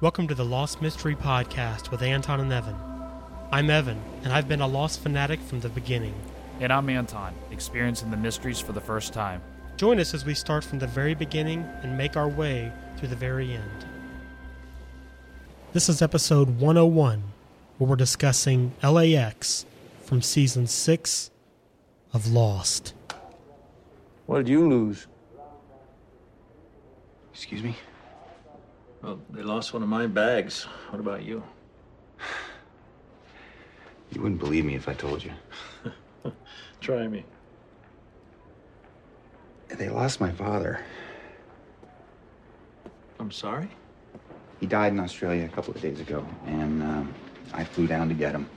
Welcome to the Lost Mystery Podcast with Anton and Evan. I'm Evan, and I've been a Lost fanatic from the beginning. And I'm Anton, experiencing the mysteries for the first time. Join us as we start from the very beginning and make our way to the very end. This is episode 101, where we're discussing LA X from season 6 of Lost. What did you lose? Excuse me? Well, they lost one of my bags. What about you? You wouldn't believe me if I told you. Try me. They lost my father. I'm sorry? He died in Australia a couple of days ago, and um, I flew down to get him.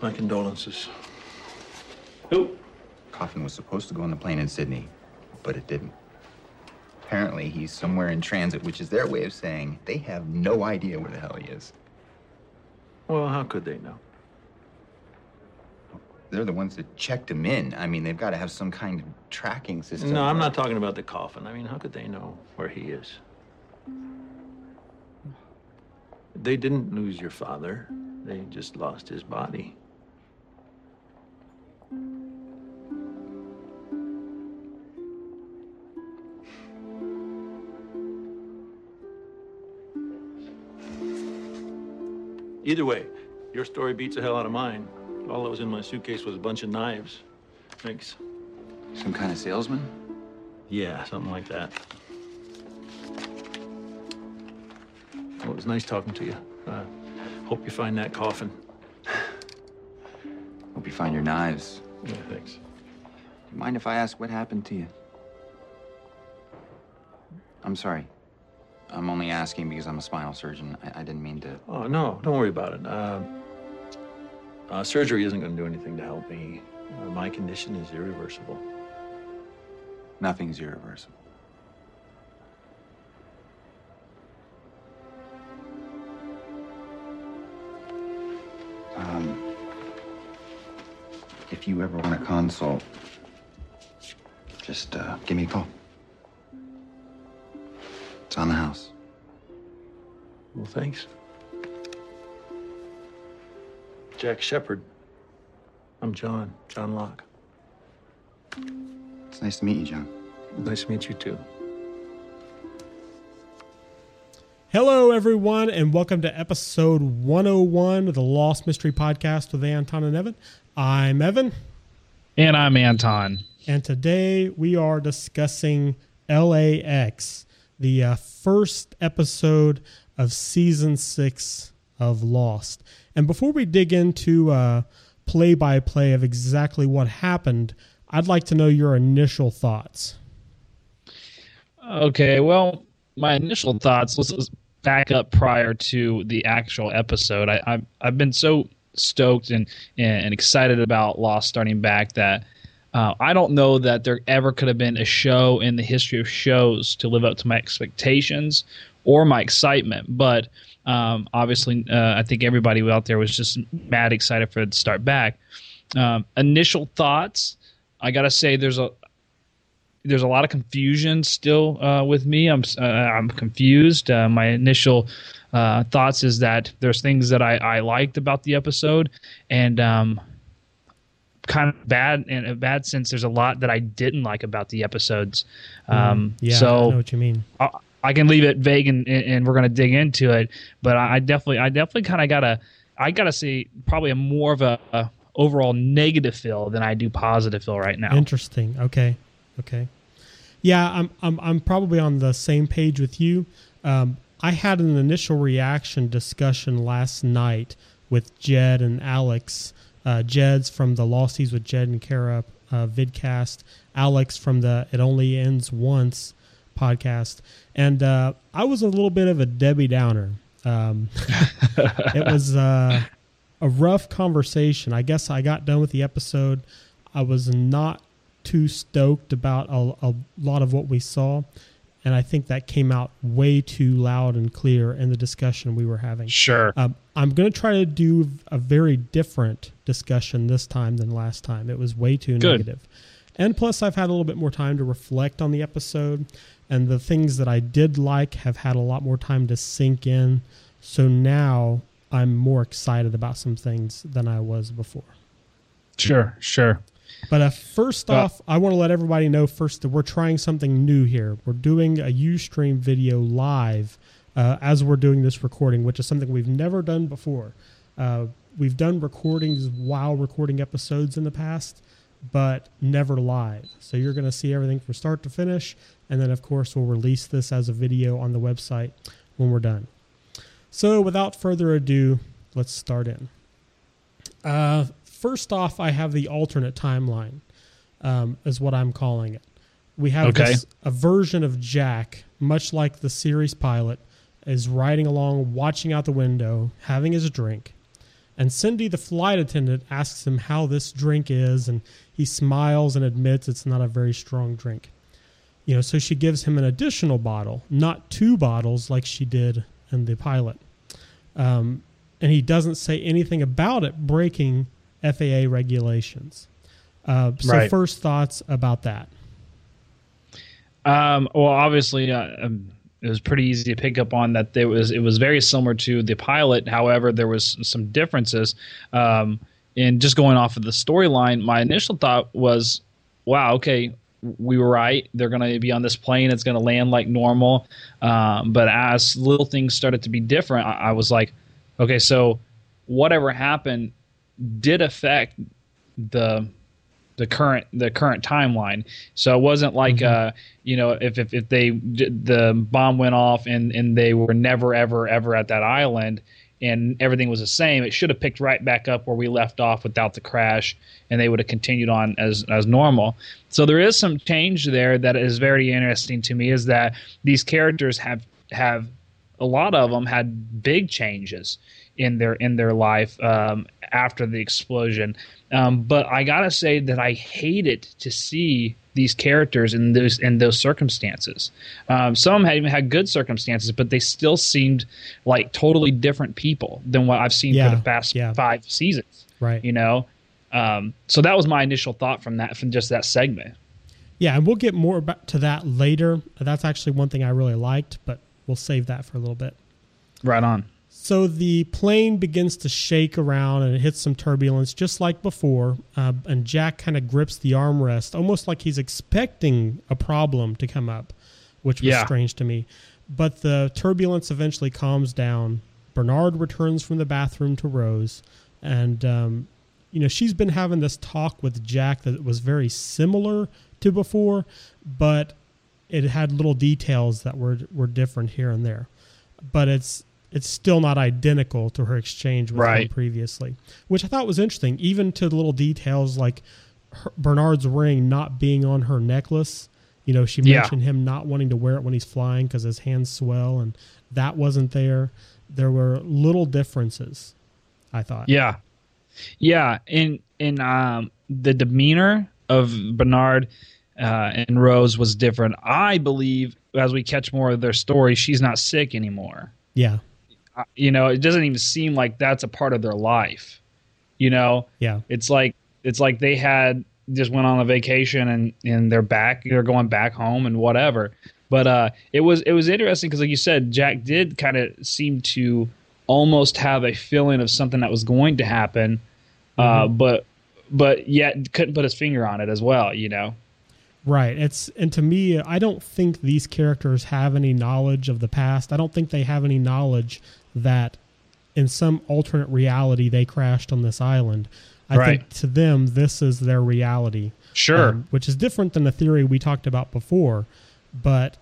My condolences. Who? Coffin was supposed to go on the plane in Sydney, but it didn't. Apparently, he's somewhere in transit, which is their way of saying they have no idea where the hell he is. Well, how could they know? They're the ones that checked him in. I mean, they've got to have some kind of tracking system. No, I'm not talking about the coffin. I mean, how could they know where he is? They didn't lose your father. They just lost his body. Either way, your story beats the hell out of mine. All that was in my suitcase was a bunch of knives. Thanks. Some kind of salesman? Yeah, something like that. Well, it was nice talking to you. Uh, hope you find that coffin. Hope you find your knives. Yeah, thanks. Do you mind if I ask what happened to you? I'm sorry. I'm only asking because I'm a spinal surgeon. I, I didn't mean to. Oh, no, don't worry about it. Uh, uh, surgery isn't going to do anything to help me. Uh, my condition is irreversible. Nothing's irreversible. Um, if you ever want a consult, just uh, give me a call. It's on the house. Well, thanks. Jack Shephard. I'm John, John Locke. It's nice to meet you, John. Nice to meet you, too. Hello, everyone, and welcome to episode 101 of the Lost Mystery Podcast with Anton and Evan. I'm Evan, And I'm Anton. and today we are discussing LA X, the uh, first episode of season six of Lost. And before we dig into play by play of exactly what happened, I'd like to know your initial thoughts. Okay, well, my initial thoughts. Let's, let's back up prior to the actual episode. I, I I've been so stoked and and excited about Lost starting back that uh, I don't know that there ever could have been a show in the history of shows to live up to my expectations or my excitement. But um, obviously, uh, I think everybody out there was just mad excited for it to start back. Um, initial thoughts. I gotta say, there's a there's a lot of confusion still uh, with me. I'm uh, I'm confused. Uh, my initial uh, thoughts is that there's things that I, I liked about the episode, and um, kind of bad in a bad sense. There's a lot that I didn't like about the episodes. Um, yeah, I so know what you mean. I, I can leave it vague, and, and we're gonna dig into it. But I, I definitely I definitely kind of gotta I gotta see probably a more of a, a overall negative feel than I do positive feel right now. Interesting. Okay. Okay. Yeah, I'm I'm I'm probably on the same page with you. Um, I had an initial reaction discussion last night with Jed and Alex. Uh, Jed's from the Losties with Jed and Kara uh, vidcast. Alex from the It Only Ends Once podcast, and uh, I was a little bit of a Debbie Downer. Um, it was uh, a rough conversation. I guess I got done with the episode. I was not too stoked about a, a lot of what we saw. And I think that came out way too loud and clear in the discussion we were having. Sure. Um, I'm going to try to do a very different discussion this time than last time. It was way too Good. negative. And plus, I've had a little bit more time to reflect on the episode, and the things that I did like have had a lot more time to sink in. So now I'm more excited about some things than I was before. Sure, sure. But uh, first Uh, off, I want to let everybody know first that we're trying something new here. We're doing a Ustream video live uh, as we're doing this recording, which is something we've never done before. Uh, we've done recordings while recording episodes in the past, but never live. So you're going to see everything from start to finish. And then, of course, we'll release this as a video on the website when we're done. So without further ado, let's start in. Uh, first off, I have the alternate timeline, um, is what I'm calling it. We have Okay. this, a version of Jack, much like the series pilot, is riding along, watching out the window, having his drink. And Cindy, the flight attendant, asks him how this drink is, and he smiles and admits it's not a very strong drink. You know, so she gives him an additional bottle, not two bottles like she did in the pilot. Um, and he doesn't say anything about it breaking FAA regulations. Uh, so, Right. first thoughts about that. Um, well, obviously, uh, um, it was pretty easy to pick up on that. There was it was very similar to the pilot. However, there was some differences. Um, and just going off of the storyline, my initial thought was, "Wow, okay, we were right. They're going to be on this plane. It's going to land like normal." Um, but as little things started to be different, I, I was like, "Okay, so whatever happened did affect the." the current the current timeline. So it wasn't like uh you know if if, if they the bomb went off and and they were never ever ever at that island and everything was the same, it should have picked right back up where we left off without the crash and they would have continued on as as normal. So there is some change there that is very interesting to me is that these characters have have a lot of them had big changes in their in their life um, after the explosion. Um, but I gotta say that I hated to see these characters in those in those circumstances. Um, some had even had good circumstances, but they still seemed like totally different people than what I've seen Yeah, for the past yeah. five seasons. Right. You know, um, so that was my initial thought from that from just that segment. Yeah, and we'll get more about to that later. That's actually one thing I really liked, but we'll save that for a little bit. Right on. So the plane begins to shake around and it hits some turbulence, just like before. Uh, and Jack kind of grips the armrest, almost like he's expecting a problem to come up, which was Yeah. strange to me. But the turbulence eventually calms down. Bernard returns from the bathroom to Rose, and um, you know she's been having this talk with Jack that was very similar to before, but it had little details that were were different here and there. But it's it's still not identical to her exchange with him previously, which I thought was interesting. Even to the little details like her, Bernard's ring not being on her necklace. You know, she Yeah. mentioned him not wanting to wear it when he's flying because his hands swell, and that wasn't there. There were little differences. I thought. Yeah, yeah. In in um, the demeanor of Bernard uh, and Rose was different. I believe as we catch more of their story, she's not sick anymore. Yeah. Uh, You know, it doesn't even seem like that's a part of their life. You know, Yeah. it's like it's like they had just went on a vacation and and they're back. They're going back home and whatever. But uh, it was it was interesting because, like you said, Jack did kind of seem to almost have a feeling of something that was going to happen, uh, but but yet couldn't put his finger on it as well. You know. Right. It's and to me, I don't think these characters have any knowledge of the past. I don't think they have any knowledge that in some alternate reality they crashed on this island. I Right. think to them this is their reality. Sure. um, which is different than the theory we talked about before, but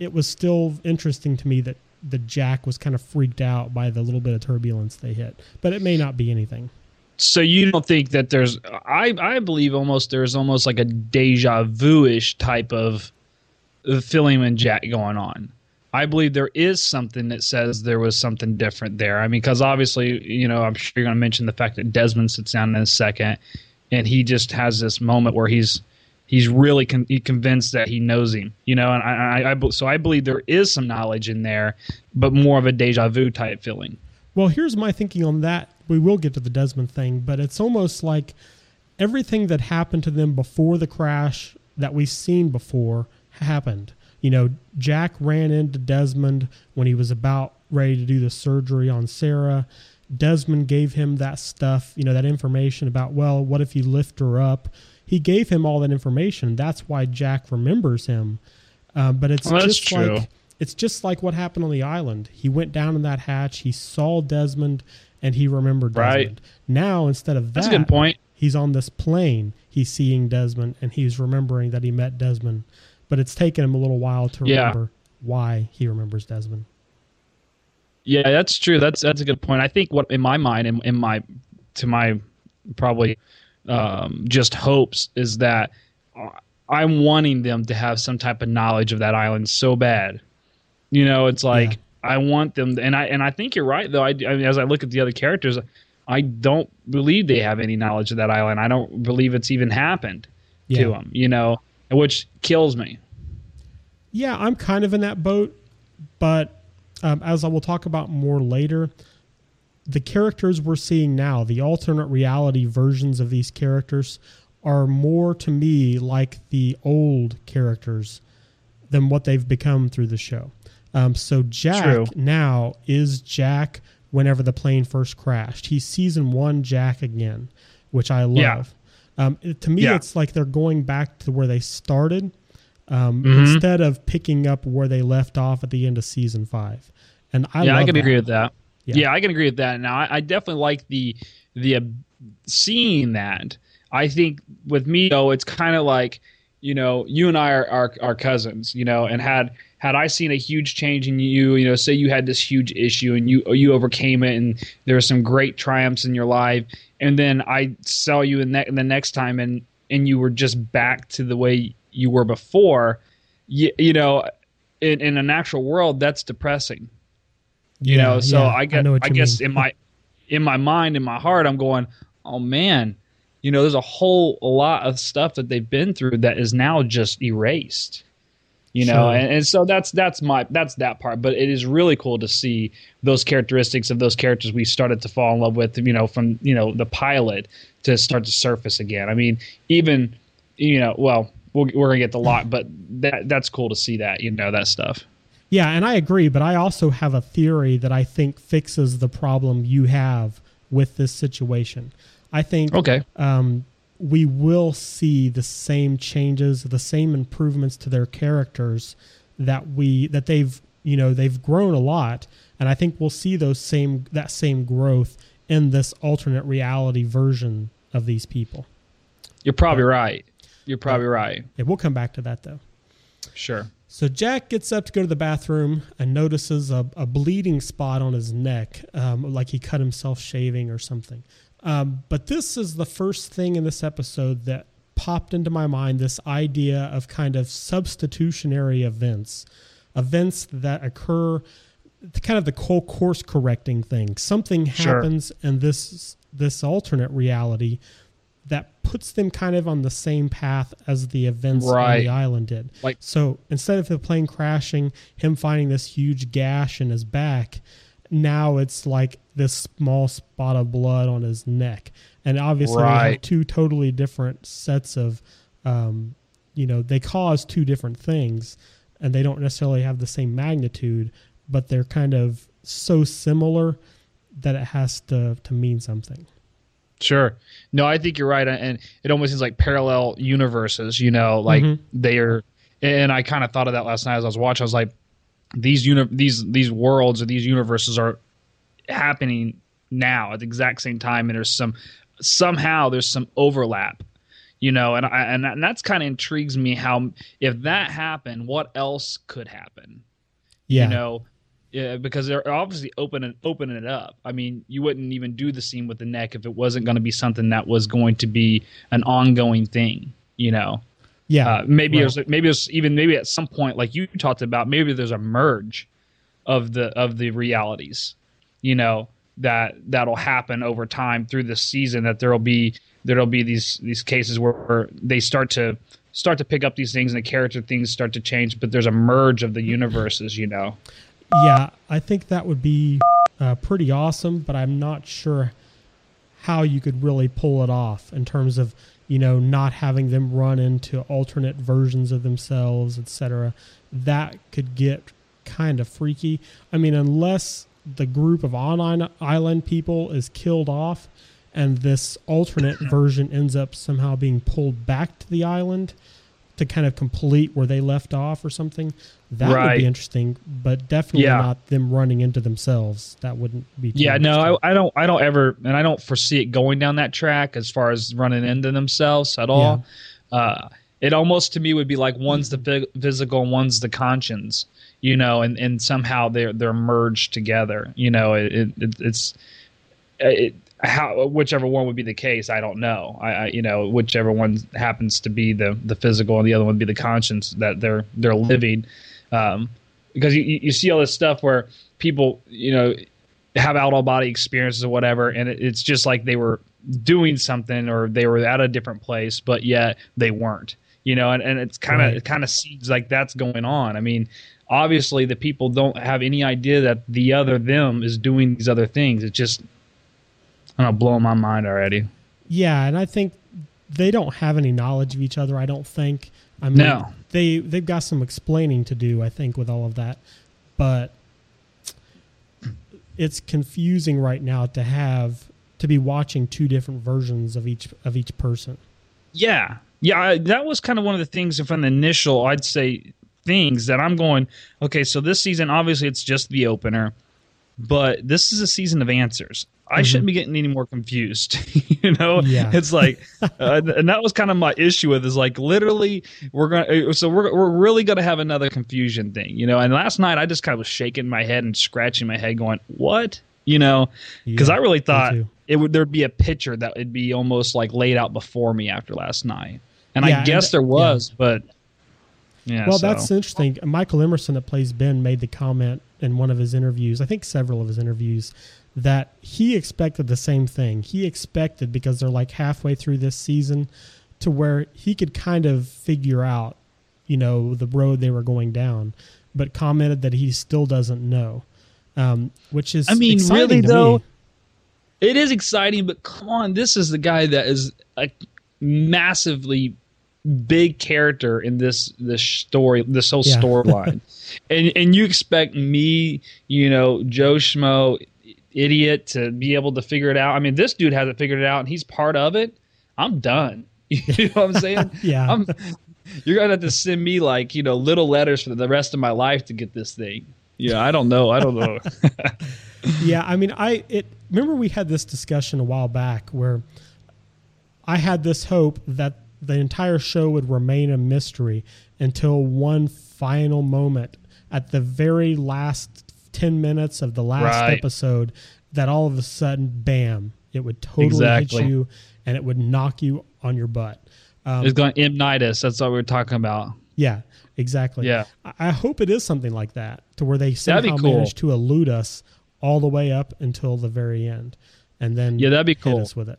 it was still interesting to me that the Jack was kind of freaked out by the little bit of turbulence they hit. But it may not be anything. so you don't think that there's I I believe almost there's almost like a deja vu-ish type of of feeling in Jack going on. I believe there is something that says there was something different there. I mean, because obviously, you know, I'm sure you're going to mention the fact that Desmond sits down in a second, and he just has this moment where he's he's really con- he convinced that he knows him, you know. And I, I, I so I believe there is some knowledge in there, but more of a deja vu type feeling. Well, here's my thinking on that. We will get to the Desmond thing, but it's almost like everything that happened to them before the crash that we've seen before happened. You know, Jack ran into Desmond when he was about ready to do the surgery on Sarah. Desmond gave him that stuff, you know, that information about, well, what if you lift her up? He gave him all that information. That's why Jack remembers him. Uh, but it's Well, just true. like it's just like what happened on the island. He went down in that hatch, he saw Desmond, and he remembered Desmond. Right. Now instead of that, That's a good point. he's on this plane. He's seeing Desmond, and he's remembering that he met Desmond. But it's taken him a little while to Yeah. remember why he remembers Desmond. Yeah, that's true. That's that's a good point. I think what in my mind, in, in my to my probably um, just hopes is that I'm wanting them to have some type of knowledge of that island so bad. You know, it's like Yeah. I want them, and I and I think you're right though. I, I mean, as I look at the other characters, I don't believe they have any knowledge of that island. I don't believe it's even happened to them. You know, which kills me. Yeah, I'm kind of in that boat, but um, as I will talk about more later, the characters we're seeing now, the alternate reality versions of these characters, are more to me like the old characters than what they've become through the show. Um, so Jack True. now is Jack whenever the plane first crashed. He's season one Jack again, which I love. Yeah. Um, it- to me, Yeah. it's like they're going back to where they started um, Mhm. instead of picking up where they left off at the end of season five. And I yeah, I can that. agree with that. Yeah. Yeah. I can agree with that. Now, I, I definitely like the the uh, seeing that. I think with me though, it's kind of like you know, you and I are, are are cousins, you know, and had had I seen a huge change in you, you know, say you had this huge issue and you you overcame it, and there were some great triumphs in your life, and then I saw you in, ne- the next time, and and you were just back to the way you were before, you, you know, in, in a natural world, that's depressing you Yeah, know so yeah, i get I, you guess mean. in my in my mind in my heart i'm going oh man you know there's a whole lot of stuff that they've been through that is now just erased you know Sure. and, and so that's that's my that's that part but it is really cool to see those characteristics of those characters we started to fall in love with you know from you know the pilot to start to surface again i mean even you know well we'll we're gonna get the lot but that that's cool to see that you know that stuff Yeah, and I agree, but I also have a theory that I think fixes the problem you have with this situation. I think okay um, we will see the same changes, the same improvements to their characters that we that they've you know they've grown a lot, and I think we'll see those same that same growth in this alternate reality version of these people. you're probably right you're probably right Yeah, we'll come back to that though. Sure. So Jack gets up to go to the bathroom and notices a, a bleeding spot on his neck, um, like he cut himself shaving or something. Um, but this is the first thing in this episode that popped into my mind this idea of kind of substitutionary events, events that occur, kind of the whole course correcting thing. Something Sure. happens in this this alternate reality that puts them kind of on the same path as the events on the island did. Like- so instead of the plane crashing, him finding this huge gash in his back, now it's like this small spot of blood on his neck. And obviously they have two totally different sets of um, you know, they cause two different things and they don't necessarily have the same magnitude, but they're kind of so similar that it has to to mean something. Sure. No, I think you're right, and it almost seems like parallel universes. You know, like Mhm. they are. And I kind of thought of that last night as I was watching. I was like, these uni- these these worlds or these universes are happening now at the exact same time, and there's some somehow there's some overlap. You know, and I, and, and that's kind of intrigues me. How if that happened, what else could happen? Yeah. you know yeah, because they're obviously opening opening it up. I mean, you wouldn't even do the scene with the neck if it wasn't going to be something that was going to be an ongoing thing. You know, yeah. uh, maybe right. there's maybe there's even maybe at some point, like you talked about, maybe there's a merge of the of the realities. You know that that'll happen over time through the season. That there'll be there'll be these these cases where, where they start to start to pick up these things and the character things start to change but there's a merge of the universes you know Yeah, I think that would be uh, pretty awesome, but I'm not sure how you could really pull it off in terms of you know not having them run into alternate versions of themselves, etc. That could get kind of freaky. I mean, unless the group of on island people is killed off and this alternate version ends up somehow being pulled back to the island to kind of complete where they left off or something that right. would be interesting but definitely yeah. not them running into themselves that wouldn't be yeah no I, I, don't i don't ever and i don't foresee it going down that track as far as running into themselves at all yeah. uh, it almost to me would be like one's the physical and one's the conscience you know and, and somehow they're they're merged together you know it, it it's it, how whichever one would be the case, I don't know. I, I, you know whichever one happens to be the the physical and the other one would be the conscience that they're they're living, um, because you you see all this stuff where people you know have out of body experiences or whatever, and it, it's just like they were doing something or they were at a different place, but yet they weren't. You know, and, and it's kind of right. it kind of seems like that's going on. I mean, obviously the people don't have any idea that the other them is doing these other things. It's just I don't know, blowing my mind already. Yeah, and I think they don't have any knowledge of each other. I don't think. I mean, no. they they've got some explaining to do. I think with all of that, but it's confusing right now to have to be watching two different versions of each of each person. Yeah, yeah, I, that was kind of one of the things from the initial, I'd say, things that I'm going. Okay, so this season, obviously, it's just the opener, but this is a season of answers. I mm-hmm. shouldn't be getting any more confused. you know, yeah. it's like, uh, and that was kind of my issue with is like literally we're gonna uh, so we're we're really gonna have another confusion thing, you know. And last night I just kind of was shaking my head and scratching my head, going, "What?" You know, because yeah, I really thought it would there'd be a picture that would be almost like laid out before me after last night, and yeah, I guess and, there was, but yeah. Well, so. that's interesting. Michael Emerson that plays Ben made the comment in one of his interviews, I think several of his interviews, that he expected the same thing. He expected because they're like halfway through this season to where he could kind of figure out, you know, the road they were going down, but commented that he still doesn't know. Um, which is I mean, really though, me. it is exciting, but come on, this is the guy that is a massively big character in this this story, this whole yeah. storyline. and and you expect me, you know, Joe Schmo idiot to be able to figure it out. I mean, this dude hasn't figured it out and he's part of it. I'm done. you know what I'm saying? yeah. I'm, you're gonna have to send me like you know little letters for the rest of my life to get this thing. Yeah, I don't know. I don't know. yeah, I mean, I it. Remember we had this discussion a while back where I had this hope that the entire show would remain a mystery until one final moment at the very last 10 minutes of the last right. episode that all of a sudden, bam, it would totally exactly. hit you and it would knock you on your butt. Um, it's going M. Nightus. That's what we are talking about. Yeah, exactly. Yeah. I hope it is something like that to where they somehow cool. manage to elude us all the way up until the very end. And then yeah, that'd be cool. us with it.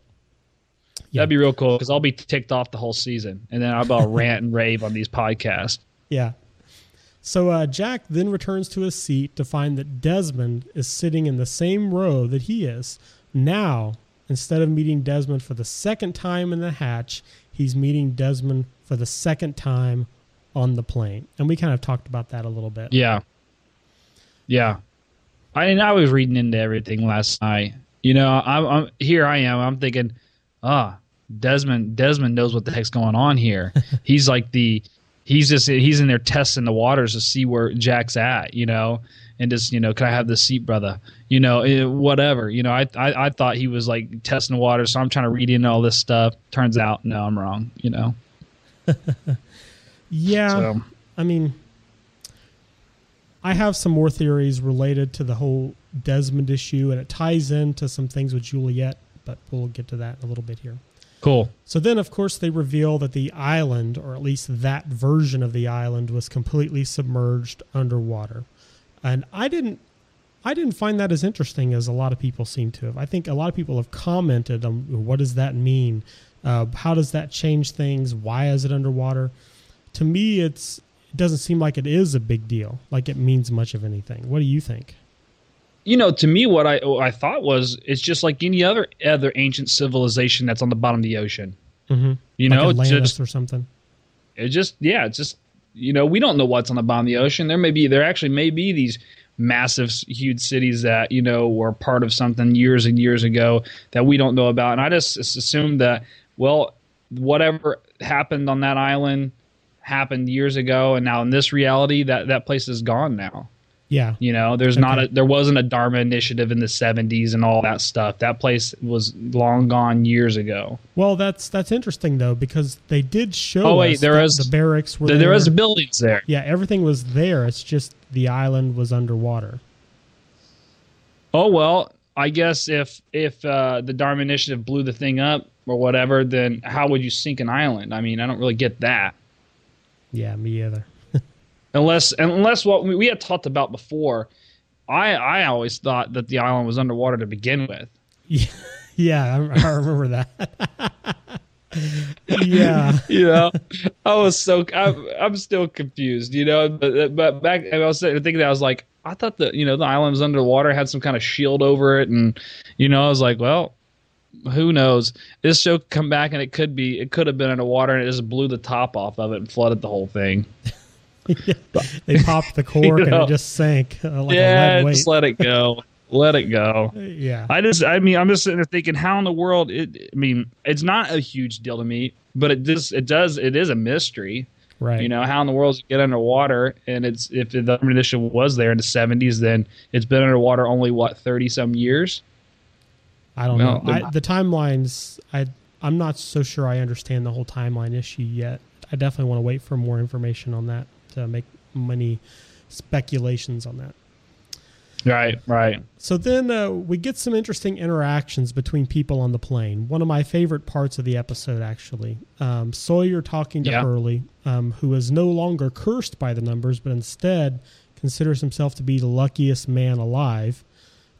Yeah. That'd be real cool because I'll be ticked off the whole season, and then I'll about rant and rave on these podcasts. Yeah, so uh, Jack then returns to his seat to find that Desmond is sitting in the same row that he is. Now, instead of meeting Desmond for the second time in the hatch, he's meeting Desmond for the second time on the plane. And we kind of talked about that a little bit. Yeah. Yeah. I mean, I was reading into everything last night. You know, I'm, I'm here. I am. I'm thinking, ah, Desmond. Desmond knows what the heck's going on here. he's like the he's just he's in there testing the waters to see where Jack's at, you know, and just you know, can I have the seat, brother? You know, eh, whatever. You know, I, I I thought he was like testing the waters, so I'm trying to read in all this stuff. Turns out, no, I'm wrong. You know. yeah, so. I mean, I have some more theories related to the whole Desmond issue, and it ties into some things with Juliet, but we'll get to that in a little bit here. Cool. So then, of course, they reveal that the island, or at least that version of the island, was completely submerged underwater. And I didn't, I didn't find that as interesting as a lot of people seem to have. I think a lot of people have commented on what does that mean, uh, how does that change things, why is it underwater? To me, it's it doesn't seem like it is a big deal, like it means much of anything. What do you think? You know, to me, what I what I thought was it's just like any other other ancient civilization that's on the bottom of the ocean. Mm-hmm. You like know, Atlantis just or something. it just yeah, it's just you know we don't know what's on the bottom of the ocean. There may be there actually may be these massive, huge cities that you know were part of something years and years ago that we don't know about. And I just assumed that well, whatever happened on that island happened years ago, and now in this reality, that that place is gone now. Yeah. You know, there's not a there wasn't a Dharma initiative in the 70s and all that stuff. That place was long gone years ago. Well, that's that's interesting though because they did show. Oh, wait, us there that is- the barracks were There, there. there was buildings there. yeah, everything was there. It's just the island was underwater. Oh well, I guess if if uh, the Dharma initiative blew the thing up or whatever, then how would you sink an island? I mean, I don't really get that. Yeah, me either. Unless unless what we had talked about before, I I always thought that the island was underwater to begin with. Yeah, yeah, I, I remember that. yeah, you know, I was so I'm, I'm still confused, you know. But but back I was thinking that I was like, I thought that you know the island was underwater, had some kind of shield over it, and you know I was like, well, who knows? This show could come back and it could be it could have been underwater and it just blew the top off of it and flooded the whole thing. they popped the cork and know. it just sank uh, like a yeah, just let it go, let it go. yeah, I just, I mean, I'm just sitting there thinking, how in the world? It, I mean, it's not a huge deal to me, but it does, it does, it is a mystery. right. You know, how in the world does it get underwater? And it's if the ammunition was there in the 70s, then it's been underwater only what 30 some years. I don't know. I, the timelines, I I'm not so sure I understand the whole timeline issue yet. I definitely want to wait for more information on that to make many speculations on that. Right, right. So then uh, we get some interesting interactions between people on the plane. One of my favorite parts of the episode, actually. Um, Sawyer talking to Yeah. Hurley, um, who is no longer cursed by the numbers, but instead considers himself to be the luckiest man alive.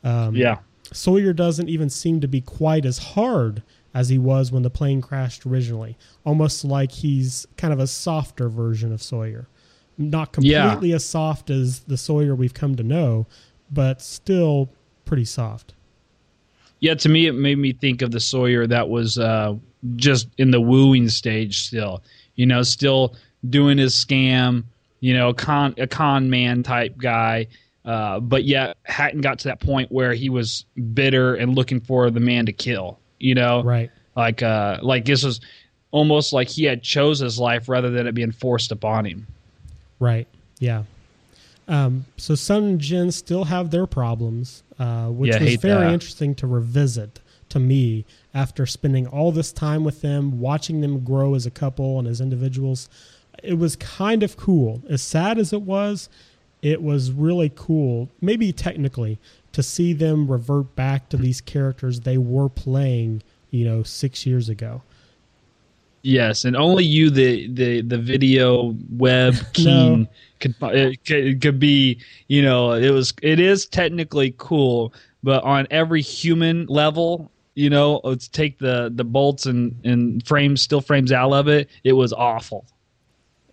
Um, Yeah, Sawyer doesn't even seem to be quite as hard as he was when the plane crashed originally. Almost like he's kind of a softer version of Sawyer. Not Yeah. completely as soft as the Sawyer we've come to know, but still pretty soft. yeah. To me, it made me think of the Sawyer that was uh, just in the wooing stage still. You know, still doing his scam. You know, con a con man type guy. Uh, but yet hadn't got to that point where he was bitter and looking for the man to kill. You know, Right. like uh like this was almost like he had chose his life rather than it being forced upon him Right. Yeah. Um, so Sun and Jin still have their problems, uh, which Yeah, was very that. interesting to revisit to me after spending all this time with them, watching them grow as a couple and as individuals. It was kind of cool. As sad as it was, it was really cool, maybe technically, to see them revert back to these characters they were playing, you know, six years ago. Yes and only you the the the video web keen could, it could could be you know it was it is technically cool but on every human level you know let's take the the bolts and and frames still frames out of it it was awful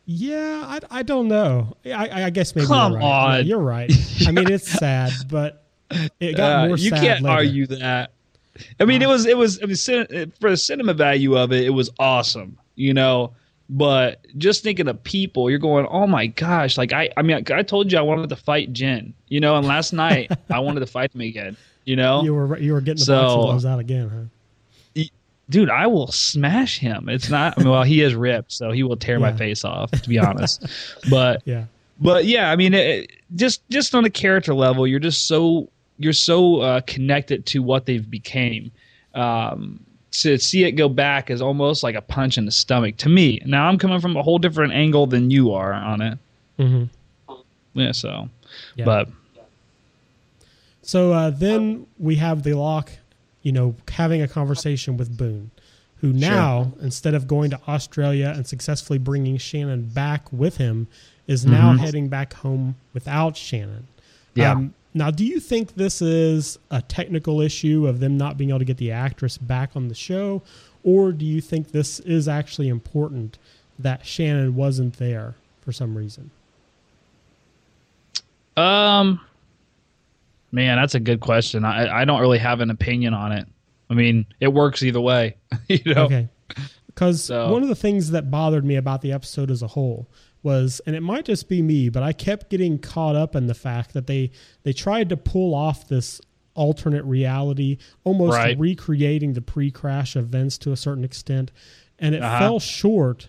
Yeah, I, I don't know. I, I guess maybe Come you're right. Yeah, on. you're right. I mean, it's sad, but it got Uh, more you sad can't later. argue that. I mean, uh-huh. it was it was I mean, for the cinema value of it, it was awesome, you know. But just thinking of people, you're going, oh my gosh! Like I, I mean, I, I told you I wanted to fight Jin, you know, and last night I wanted to fight him again, you know. You were you were getting the So- boxing gloves out again, huh? Dude, I will smash him. It's not. I mean, well, he is ripped, so he will tear my face off. To be honest, but Yeah, but yeah, I mean, it, just just on a character level, you're just so you're so uh, connected to what they've became. Um, to see it go back is almost like a punch in the stomach to me. Now I'm coming from a whole different angle than you are on it. hmm Yeah, so yeah. but so uh, then we have the Locke, you know, having a conversation with Boone, who now instead of going to Australia and successfully bringing Shannon back with him, is now Mhm. heading back home without Shannon. Yeah. Um, now, do you think this is a technical issue of them not being able to get the actress back on the show, or do you think this is actually important that Shannon wasn't there for some reason? um, Man, that's a good question. I I don't really have an opinion on it. I mean, it works either way. you know. Okay. Because so. one of the things that bothered me about the episode as a whole was, and it might just be me, but I kept getting caught up in the fact that they they tried to pull off this alternate reality, almost right. recreating the pre-crash events to a certain extent, and it uh-huh. fell short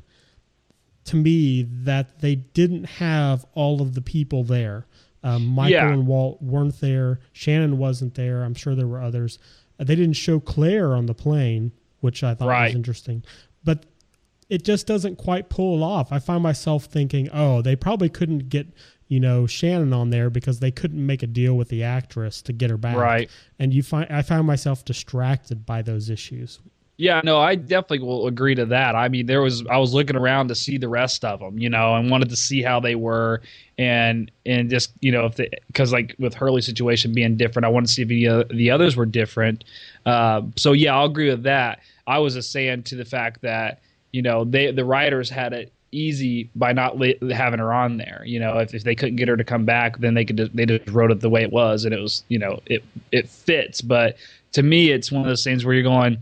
to me that they didn't have all of the people there. Um, Michael yeah. and Walt weren't there. Shannon wasn't there. I'm sure there were others. Uh, they didn't show Claire on the plane, which I thought right. was interesting. But it just doesn't quite pull off. I find myself thinking, oh, they probably couldn't get you know Shannon on there because they couldn't make a deal with the actress to get her back. Right. And you find I found myself distracted by those issues. Yeah, no, I definitely will agree to that. I mean, there was I was looking around to see the rest of them, you know, and wanted to see how they were, and and just you know if they because like with Hurley's situation being different, I wanted to see if the the others were different. Uh, so yeah, I'll agree with that. I was just saying to the fact that you know they the writers had it easy by not li- having her on there. You know, if, if they couldn't get her to come back, then they could just, they just wrote it the way it was, and it was you know it it fits. But to me, it's one of those things where you're going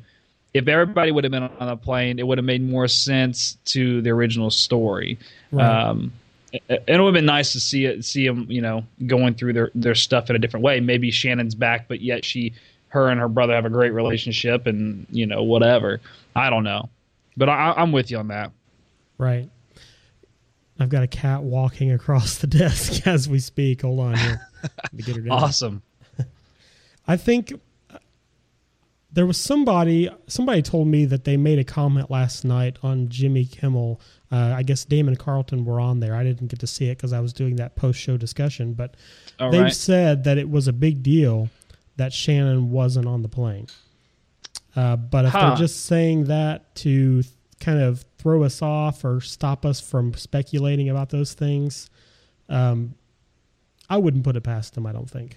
if everybody would have been on the plane, it would have made more sense to the original story. Right. Um, and it would have been nice to see it, see them, you know, going through their their stuff in a different way. Maybe Shannon's back, but yet she, her and her brother have a great relationship, and you know, whatever. I don't know, but I, I'm with you on that. Right. I've got a cat walking across the desk as we speak. Hold on here. Let me get her down. Awesome. I think there was somebody somebody told me that they made a comment last night on Jimmy Kimmel. Uh, I guess Damon Carlton were on there. I didn't get to see it because I was doing that post show discussion, but All they've right. said that it was a big deal that Shannon wasn't on the plane. Uh, but if huh. they're just saying that to kind of throw us off or stop us from speculating about those things, um, I wouldn't put it past them. I don't think.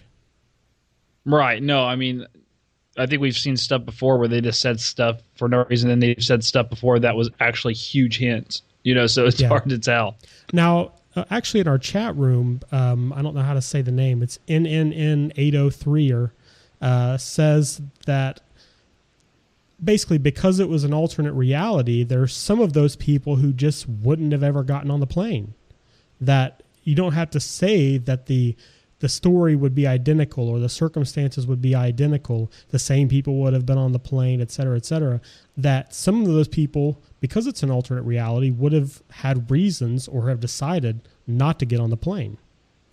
Right. No, I mean, I think we've seen stuff before where they just said stuff for no reason, and they've said stuff before that was actually huge hints. You know, so it's yeah. hard to tell. Now, uh, actually, in our chat room, um, I don't know how to say the name. It's NNN eight oh three or uh, says that basically because it was an alternate reality, there's some of those people who just wouldn't have ever gotten on the plane. That you don't have to say that the the story would be identical or the circumstances would be identical, the same people would have been on the plane, et cetera, et cetera, that some of those people, because it's an alternate reality, would have had reasons or have decided not to get on the plane.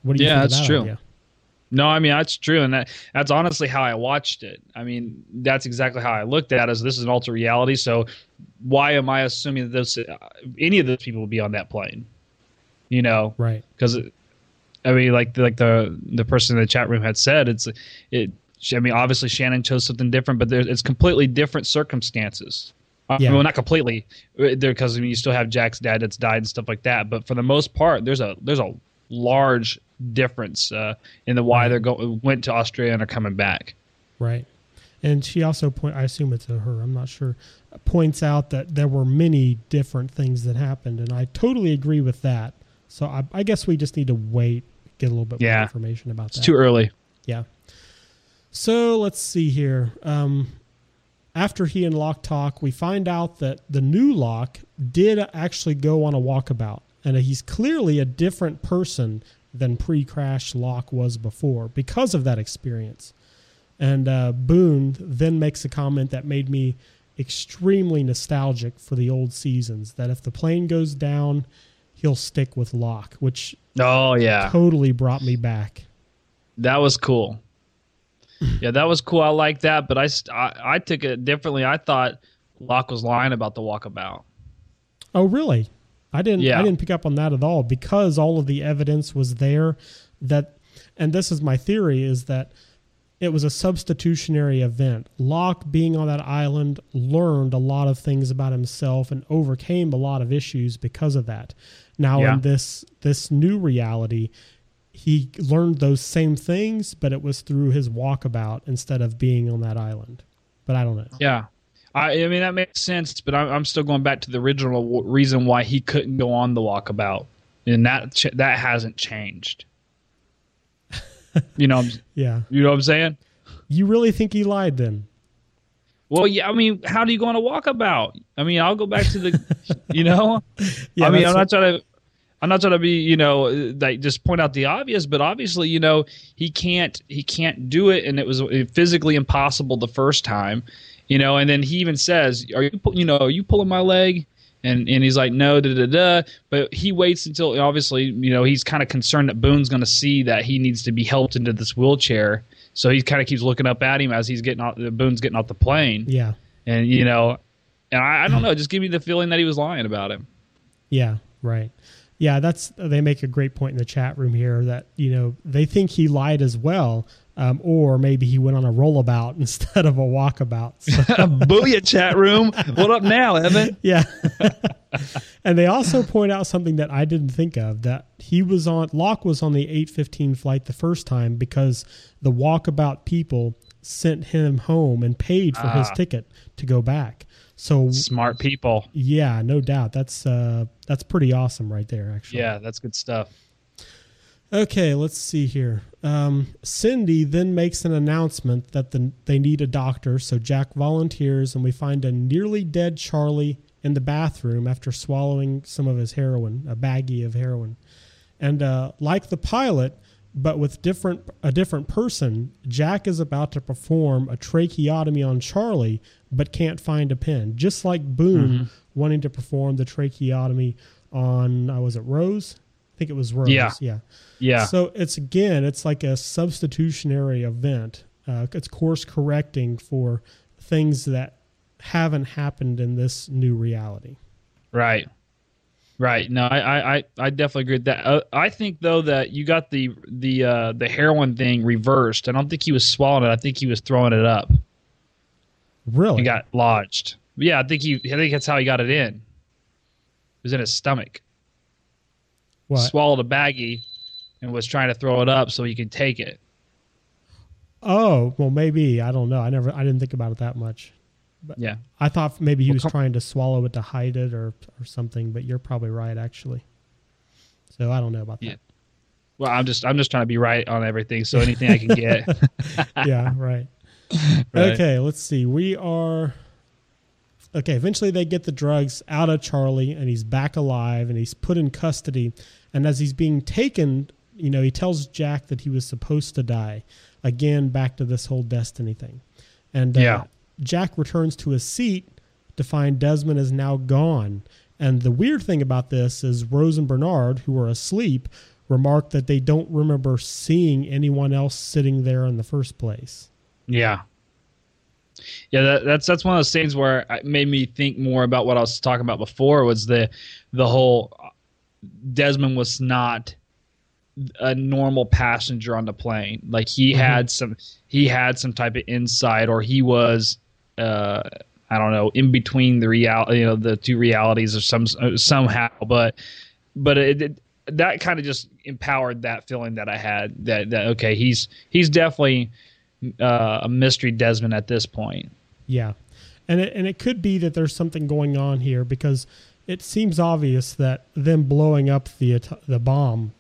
What do you yeah, think that's that true. Idea? No, I mean that's true, and that that's honestly how I watched it. I mean, that's exactly how I looked at it. As this is an alternate reality, so why am I assuming that those uh, any of those people will be on that plane? You know, right? Because I mean, like like the the person in the chat room had said, it's it. I mean, obviously Shannon chose something different, but it's completely different circumstances. Uh, yeah. Well, not completely, uh, because I mean, you still have Jack's dad that's died and stuff like that. But for the most part, there's a there's a large difference uh, in the why they're going went to Australia and are coming back. Right, and she also point. I assume it's a her. I'm not sure. Points out that there were many different things that happened, and I totally agree with that. So I, I guess we just need to wait, get a little bit yeah. more information about it's that. Too early. Yeah. So let's see here. Um, after he and Locke talk, we find out that the new Locke did actually go on a walkabout, and he's clearly a different person than pre-crash Locke was before because of that experience. And uh, Boone then makes a comment that made me extremely nostalgic for the old seasons. That if the plane goes down he'll stick with Locke, which oh yeah, totally brought me back. That was cool. yeah, that was cool. I like that, but I, I, I took it differently. I thought Locke was lying about the walkabout. Oh really? I didn't. Yeah. I didn't pick up on that at all because all of the evidence was there. That, and this is my theory: is that it was a substitutionary event. Locke, being on that island, learned a lot of things about himself and overcame a lot of issues because of that. Now yeah. in this this new reality, he learned those same things, but it was through his walkabout instead of being on that island. But I don't know. Yeah. I, I mean that makes sense, but I'm, I'm still going back to the original reason why he couldn't go on the walkabout, and that that hasn't changed. You know, Yeah. you know what I'm saying? You really think he lied then? Well, yeah. I mean, how do you go on a walkabout? I mean, I'll go back to the, you know. Yeah, I mean, I'm not trying to. I'm not trying to be, you know, like just point out the obvious, but obviously, you know, he can't he can't do it, and it was physically impossible the first time, you know. And then he even says, "Are you, you know, are you pulling my leg?" And and he's like, "No, da da da." But he waits until obviously, you know, he's kind of concerned that Boone's going to see that he needs to be helped into this wheelchair, so he kind of keeps looking up at him as he's getting off. Uh, Boone's getting off the plane, Yeah. and you know, and I, I don't know, just give me the feeling that he was lying about him. Yeah, right. Yeah, that's they make a great point in the chat room here that you know they think he lied as well, um, or maybe he went on a rollabout instead of a walkabout. So, Booyah, chat room. What up now, Evan? yeah, and they also point out something that I didn't think of that he was on Locke was on the eight fifteen flight the first time because the walkabout people sent him home and paid for his Ah. ticket to go back. So Smart people. yeah, no doubt that's uh, that's pretty awesome right there. Actually, Yeah, that's good stuff. Okay, let's see here. Um, Cindy then makes an announcement that the, they need a doctor, so Jack volunteers, and we find a nearly dead Charlie in the bathroom after swallowing some of his heroin, a baggie of heroin. And uh, like the pilot, but with different a different person, Jack is about to perform a tracheotomy on Charlie, but can't find a pin. Just like Boone wanting to perform the tracheotomy on, uh, was it Rose? I think it was Rose. Yeah. yeah. Yeah. So it's again, it's like a substitutionary event. Uh, it's course correcting for things that haven't happened in this new reality. right. Right. No, I, I, I- I definitely agree with that. Uh, I think though that you got the the uh, the heroin thing reversed. I don't think he was swallowing it. I think he was throwing it up. Really? He got lodged. Yeah, I think he. I think that's how he got it in. It was in his stomach. What? Swallowed a baggie, and was trying to throw it up so he could take it. oh, well, maybe I don't know. I never, I didn't think about it that much. But Yeah. I thought maybe he Well, was com- trying to swallow it to hide it or or something. But you're probably right, actually. So I don't know about Yeah. that. Well, I'm just I'm just trying to be right on everything. So anything I can get. yeah, right. Right. Okay, let's see. We are okay. Eventually, they get the drugs out of Charlie, and he's back alive, and he's put in custody. And as he's being taken, you know, he tells Jack that he was supposed to die. Again, back to this whole destiny thing. And uh, Yeah. Jack returns to his seat to find Desmond is now gone. And the weird thing about this is Rose and Bernard, who are asleep, remark that they don't remember seeing anyone else sitting there in the first place. Yeah. Yeah, that, that's that's one of those things where it made me think more about what I was talking about before was the the whole uh, Desmond was not a normal passenger on the plane. Like he mm-hmm. had some he had some type of insight or he was uh I don't know in between the reality you know the two realities or some uh, somehow but but it, it that kind of just empowered that feeling that I had that that okay he's he's definitely uh, a mystery Desmond at this point. Yeah, and it, and it could be that there's something going on here because it seems obvious that them blowing up the the bomb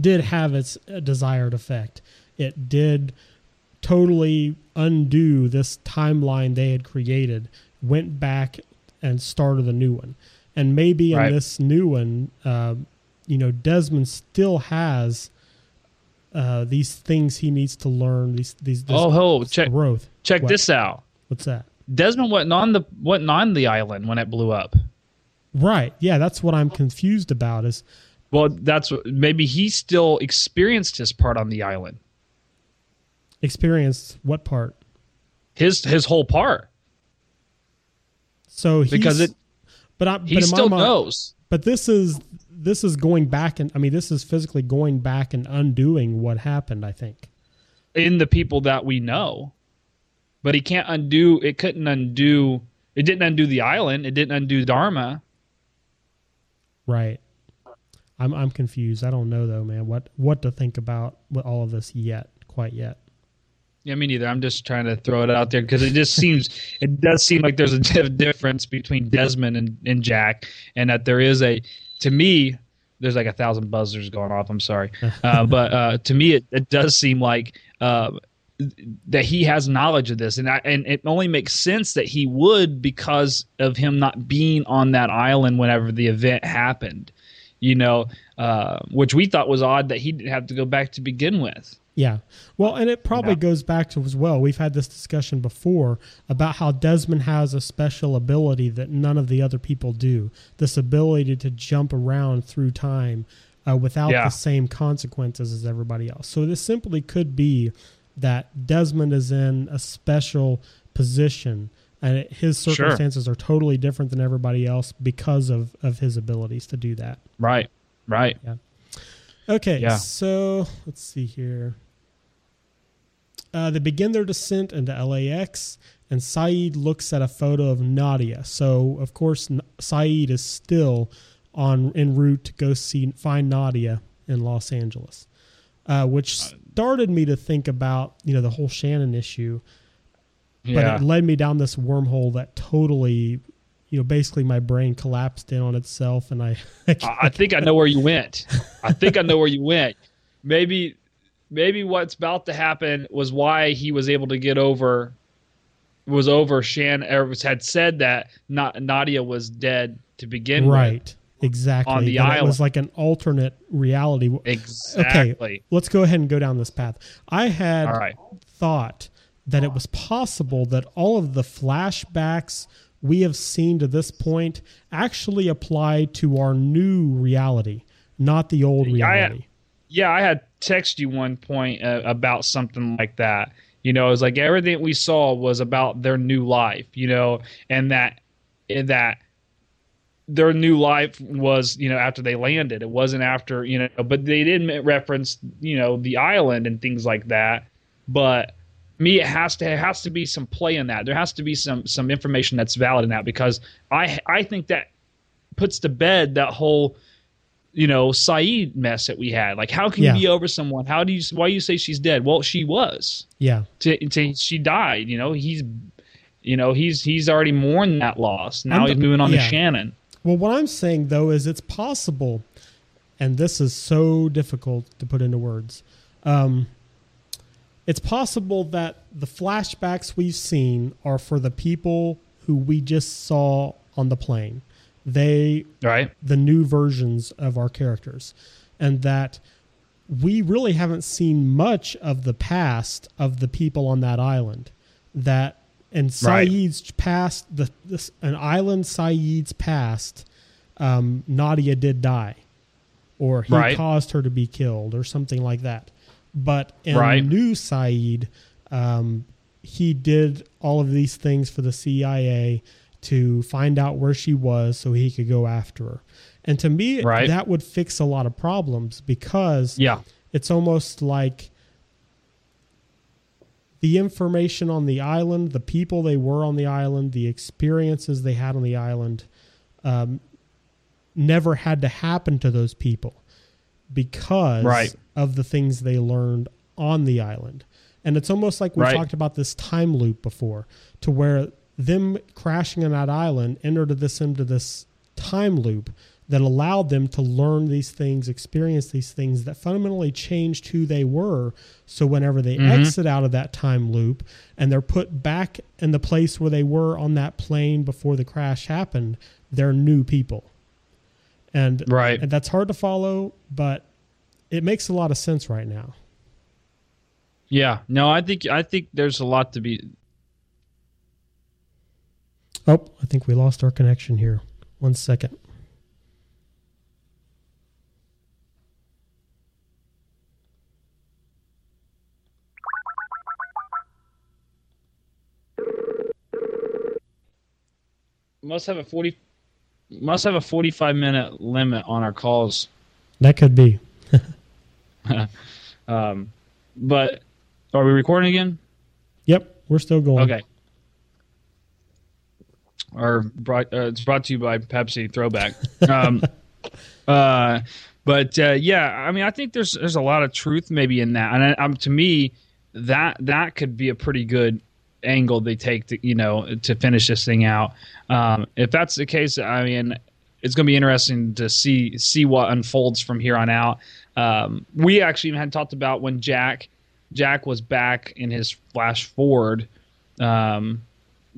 did have its uh, desired effect. It did totally undo this timeline they had created, went back and started a new one, and maybe Right. in this new one, uh, you know, Desmond still has. Uh, these things he needs to learn. These these Oh, ho, check growth. check What? this out. What's that? Desmond wasn't on the wasn't on the island when it blew up. Right. Yeah, that's what I'm confused about is Well, that's what- maybe he still experienced his part on the island. experienced what part? His his whole part So because it but I, but he my still mind- knows. But this is this is going back and I mean this is physically going back and undoing what happened, I think. in the people that we know. But he can't undo it couldn't undo it didn't undo the island, it didn't undo Dharma. Right. I'm I'm confused. I don't know though, man. What what to think about with all of this yet, quite yet. Yeah, me neither. I'm just trying to throw it out there because it just seems it does seem like there's a di- difference between Desmond and, and Jack, and that there is a to me there's like a thousand buzzers going off. I'm sorry, uh, but uh, to me, it, it does seem like uh, that he has knowledge of this, and I, and it only makes sense that he would because of him not being on that island whenever the event happened. You know, uh, which we thought was odd that he didn't have to go back to begin with. Yeah. Well, and it probably Yeah. goes back to as well. We've had this discussion before about how Desmond has a special ability that none of the other people do. This ability to jump around through time uh, without Yeah. the same consequences as everybody else. So this simply could be that Desmond is in a special position and it, his Sure. circumstances are totally different than everybody else because of, of his abilities to do that. Right. Right. Yeah. Okay, Yeah. so let's see here. Uh, they begin their descent into LAX, and Sayid looks at a photo of Nadia. So, of course, N- Sayid is still on en route to go see find Nadia in Los Angeles, uh, which started me to think about you know the whole Shannon issue. But Yeah. it led me down this wormhole that totally, you know, basically my brain collapsed in on itself, and I, I I think I know where you went. I think I know where you went. Maybe, maybe what's about to happen was why he was able to get over, was over. Shan had said that not Nadia was dead to begin with. right exactly on the that it was like an alternate reality Exactly. okay let's go ahead and go down this path i had right. thought that it was possible that all of the flashbacks we have seen to this point actually apply to our new reality not the old reality Yeah, I had text you one point uh, about something like that. You know, it was like everything we saw was about their new life. You know, and that that their new life was you know after they landed. It wasn't after you know, but they didn't reference you know the island and things like that. But me, it has to it has to be some play in that. There has to be some some information that's valid in that because I I think that puts to bed that whole you know Sayid mess that we had. Like, how can Yeah. you be over someone? How do you why you say she's dead? Well, she was. yeah To, to, she died. You know, he's you know he's he's already mourned that loss. Now he's moving on yeah. to Shannon. Well, what I'm saying though is it's possible, and this is so difficult to put into words. Um, it's possible that the flashbacks we've seen are for the people who we just saw on the plane. They Right. the new versions of our characters, and that we really haven't seen much of the past of the people on that island. That and Right. Sayid's past, the this, an island Sayid's past, um, Nadia did die, or he Right. caused her to be killed, or something like that. But in Right. new Sayid, um, he did all of these things for the CIA to find out where she was so he could go after her. And to me, Right. that would fix a lot of problems because Yeah. it's almost like the information on the island, the people they were on the island, the experiences they had on the island, um, never had to happen to those people because Right. of the things they learned on the island. And it's almost like we Right. talked about this time loop before, to where them crashing on that island entered this into this time loop that allowed them to learn these things, experience these things that fundamentally changed who they were. So whenever they Mhm. exit out of that time loop and they're put back in the place where they were on that plane before the crash happened, they're new people. And, Right. and that's hard to follow, but it makes a lot of sense right now. Yeah. No, I think I think there's a lot to be. Oh, I think we lost our connection here. One second. Must have a forty. Must have a forty-five minute limit on our calls. That could be. Um, but are we recording again? Yep, we're still going. Okay. Or brought, uh, it's brought to you by Pepsi Throwback. Um, uh, but uh, yeah, I mean, I think there's there's a lot of truth maybe in that, and I, um, to me, that that could be a pretty good angle they take to you know to finish this thing out. Um, if that's the case, I mean, it's going to be interesting to see see what unfolds from here on out. Um, we actually had talked about when Jack Jack was back in his flash forward um,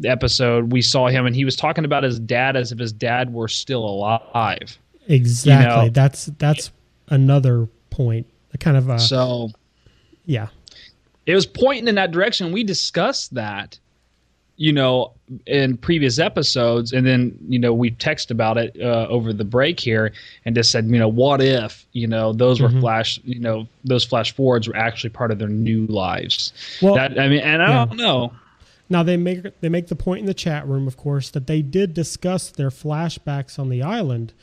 episode. We saw him and he was talking about his dad as if his dad were still alive. Exactly. You know, that's that's another point. Kind of a so yeah. It was pointing in that direction. We discussed that you know, in previous episodes, and then you know we text about it uh, over the break here, and just said, you know, what if you know those were Mhm. flash, you know, those flash forwards were actually part of their new lives. Well, that I mean, and I yeah. don't know. Now they make they make the point in the chat room, of course, that they did discuss their flashbacks on the island,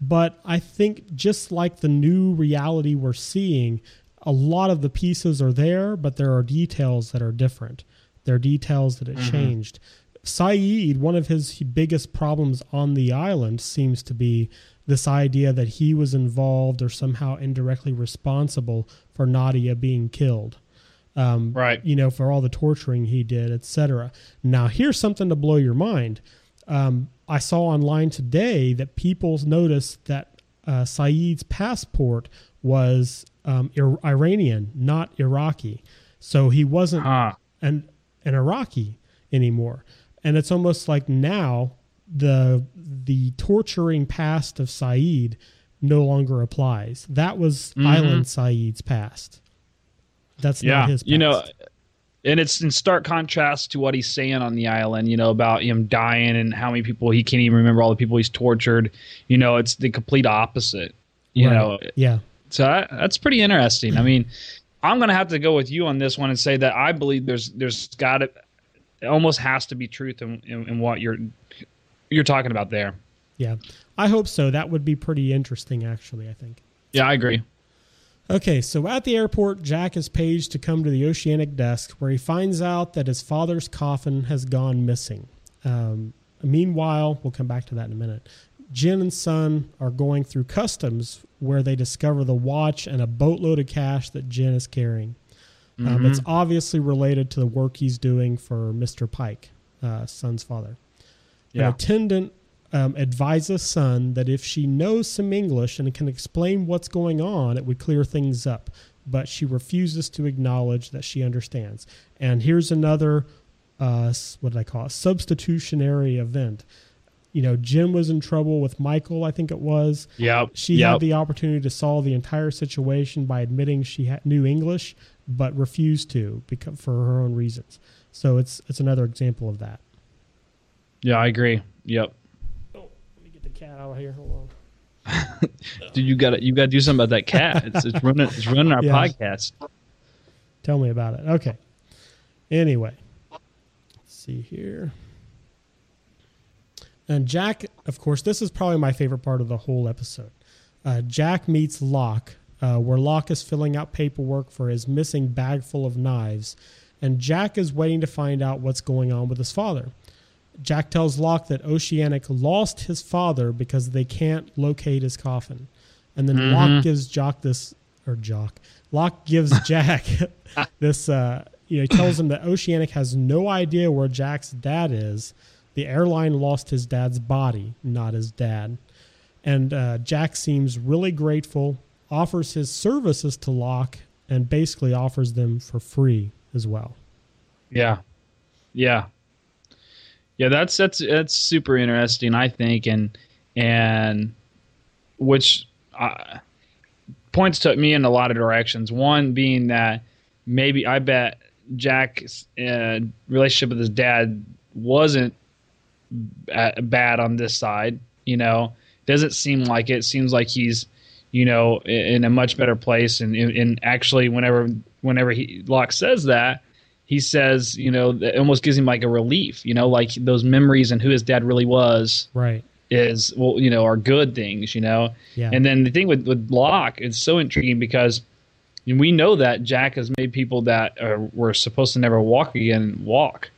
but I think just like the new reality we're seeing, a lot of the pieces are there, but there are details that are different. There are details that it mm-hmm. changed. Sayid, one of his biggest problems on the island seems to be this idea that he was involved or somehow indirectly responsible for Nadia being killed um, Right. you know, for all the torturing he did, etc. Now, here's something to blow your mind. Um, I saw online today that people noticed that uh, Sayid's passport was um, Ir- Iranian, not Iraqi. So he wasn't Huh. an an Iraqi anymore. And it's almost like now the the torturing past of Sayid no longer applies. That was Mhm. Island Sayid's past. That's Yeah, not his past. you know, and it's in stark contrast to what he's saying on the island. You know about him dying and how many people he can't even remember all the people he's tortured. You know, it's the complete opposite. You Right. know, yeah. So that, that's pretty interesting. I mean, I'm going to have to go with you on this one and say that I believe there's there's got to it almost has to be truth in, in, in what you're you're talking about there. Yeah. I hope so. That would be pretty interesting, actually, I think. Yeah, I agree. Okay, so at the airport, Jack is paged to come to the Oceanic desk where he finds out that his father's coffin has gone missing. Um, meanwhile, we'll come back to that in a minute. Jin and Sun are going through customs where they discover the watch and a boatload of cash that Jin is carrying. Um, it's obviously related to the work he's doing for Mr. Paik, uh, Sun's father. An attendant um, advises Sun that if she knows some English and can explain what's going on, it would clear things up. But she refuses to acknowledge that she understands. And here's another, uh, what did I call it? Substitutionary event. You know, Jin was in trouble with Michael, I think it was. Yep. She yep. had the opportunity to solve the entire situation by admitting she had, knew English, but refused to because for her own reasons. So it's it's another example of that. yeah, I agree. Yep. Oh, let me get the cat out of here. Hold on. Dude, you got to you got to do something about that cat. It's it's running it's running our Yeah. podcast. Tell me about it. Okay. Anyway, let's see here. And Jack, of course, this is probably my favorite part of the whole episode. Uh, Jack meets Locke, uh, where Locke is filling out paperwork for his missing bag full of knives, and Jack is waiting to find out what's going on with his father. Jack tells Locke that Oceanic lost his father because they can't locate his coffin. And then Locke gives Jock this, or Jock, Locke gives Jack this, uh, you know, he tells him that Oceanic has no idea where Jack's dad is. The airline lost his dad's body, not his dad. And uh, Jack seems really grateful, offers his services to Locke, and basically offers them for free as well. Yeah, yeah, yeah. That's that's that's super interesting. I think, and and which uh, points took me in a lot of directions. One being that maybe I bet Jack's uh, relationship with his dad wasn't ba- bad on this side. You know, doesn't seem like it. Seems like he's you know in, in a much better place. And, and actually, whenever whenever he Locke says that, he says, you know, it almost gives him like a relief, you know, like those memories and who his dad really was Right. is, well, you know, are good things, you know. Yeah. And then the thing with, with Locke, it's so intriguing because we know that Jack has made people that are, were supposed to never walk again walk,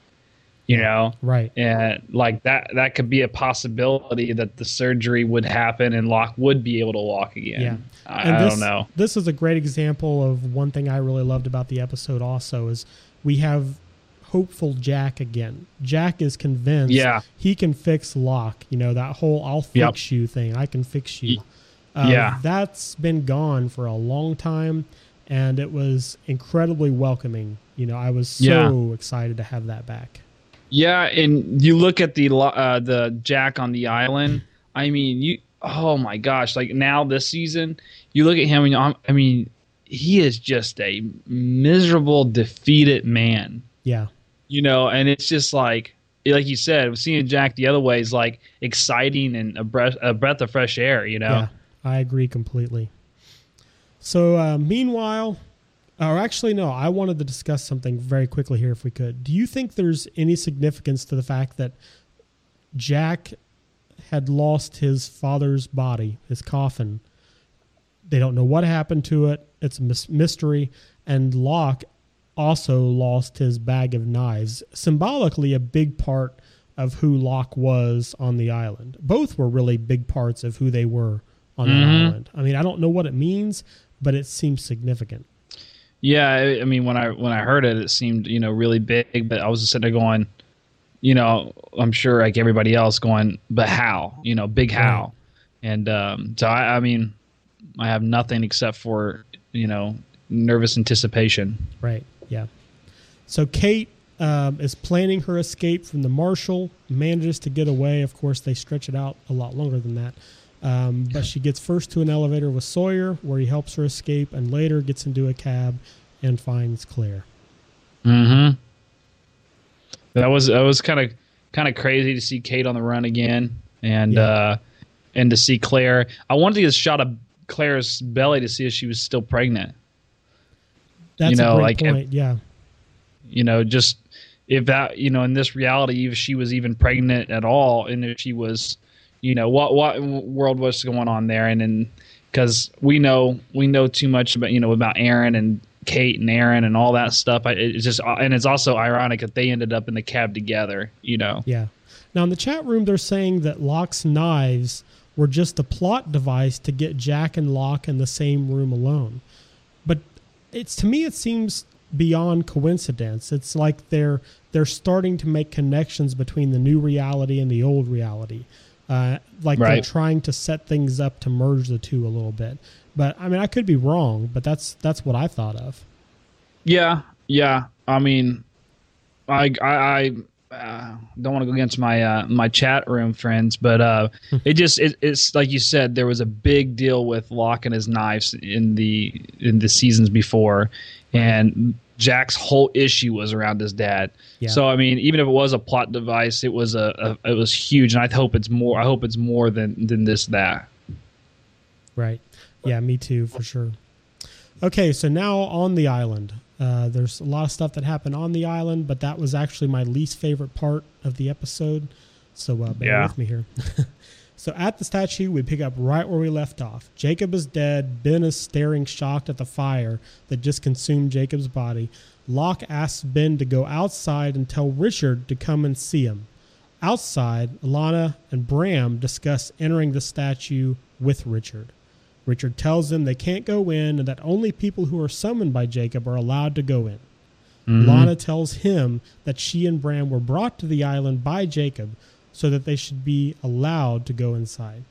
you know. right. And like that, that could be a possibility that the surgery would happen and Locke would be able to walk again. Yeah. I, And I this, don't know. This is a great example of one thing I really loved about the episode. Also, is we have hopeful Jack again. Jack is convinced Yeah. he can fix Locke. You know, that whole I'll Yep. fix you thing. I can fix you. Uh, yeah. That's been gone for a long time, and it was incredibly welcoming. You know, I was so Yeah. excited to have that back. Yeah, and you look at the uh, the Jack on the island. I mean, you. Oh my gosh! Like now this season, you look at him and I'm- I mean, he is just a miserable, defeated man. Yeah. You know, and it's just like, like you said, seeing Jack the other way is like exciting and a breath a breath of fresh air. You know. Yeah, I agree completely. So, uh, meanwhile, or actually, no, I wanted to discuss something very quickly here, if we could. Do you think there's any significance to the fact that Jack had lost his father's body, his coffin? They don't know what happened to it. It's a mystery. And Locke also lost his bag of knives, symbolically, a big part of who Locke was on the island. Both were really big parts of who they were on Mhm. the island. I mean, I don't know what it means, but it seems significant. Yeah, I, I mean, when I when I heard it, it seemed you know really big, but I was just sitting there going, you know, I'm sure like everybody else going, but how? You know, big how? And um, so I, I mean, I have nothing except for you know nervous anticipation. Right. Yeah. So Kate um, is planning her escape from the marshal, manages to get away. Of course, they stretch it out a lot longer than that. Um, but she gets first to an elevator with Sawyer, where he helps her escape, and later gets into a cab and finds Claire. Mm-hmm. That was that was kind of kind of crazy to see Kate on the run again, and Yeah. uh, and to see Claire. I wanted to get a shot of Claire's belly to see if she was still pregnant. That's You know, a great like, if- point. yeah. you know just if that you know in this reality if she was even pregnant at all and if she was you know what what world was going on there and then because we know we know too much about you know about aaron and kate and aaron and all that stuff I, it's just and it's also ironic that they ended up in the cab together you know Yeah. Now in the chat room, they're saying that Locke's knives were just a plot device to get Jack and Locke in the same room alone. But it's to me, it seems beyond coincidence. It's like they're they're starting to make connections between the new reality and the old reality. Uh, like they're trying to set things up to merge the two a little bit. But I mean, I could be wrong, but that's that's what I thought of. Yeah, yeah. I mean, I I, I uh, don't want to go against my uh, my chat room friends, but uh, it just it, it's like you said, there was a big deal with Locke and his knives in the in the seasons before, and Jack's whole issue was around his dad. Yeah. So I mean, even if it was a plot device, it was a, a it was huge, and I hope it's more. I hope it's more than than this that. Right. Yeah, me too, for sure. Okay, so now on the island. Uh, there's a lot of stuff that happened on the island, but that was actually my least favorite part of the episode. So uh, bear Yeah. with me here. so at the statue, we pick up right where we left off. Jacob is dead. Ben is staring shocked at the fire that just consumed Jacob's body. Locke asks Ben to go outside and tell Richard to come and see him. Outside, Ilana and Bram discuss entering the statue with Richard. Richard tells them they can't go in and that only people who are summoned by Jacob are allowed to go in. Mm-hmm. Lana tells him that she and Bram were brought to the island by Jacob so that they should be allowed to go inside.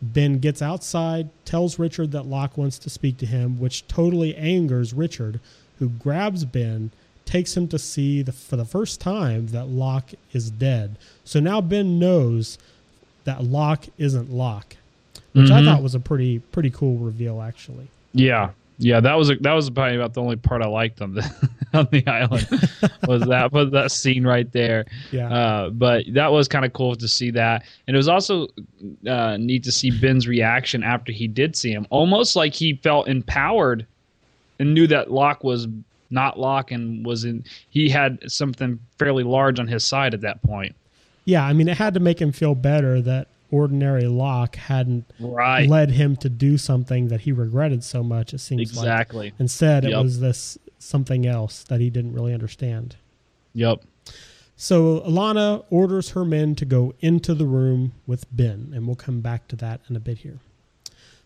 Ben gets outside, tells Richard that Locke wants to speak to him, which totally angers Richard, who grabs Ben, takes him to see the, for the first time that Locke is dead. So now Ben knows that Locke isn't Locke, which I Mhm. thought was a pretty pretty cool reveal, actually. Yeah, yeah, that was a, that was probably about the only part I liked on the on the island was that was that scene right there. Yeah. Uh, but that was kind of cool to see that, and it was also uh, neat to see Ben's reaction after he did see him, almost like he felt empowered and knew that Locke was not Locke and was in. He had something fairly large on his side at that point. Yeah, I mean, it had to make him feel better that ordinary Locke hadn't Right. led him to do something that he regretted so much. It seems like exactly. instead it was this something else that he didn't really understand. Yep. So Ilana orders her men to go into the room with Ben, and we'll come back to that in a bit here.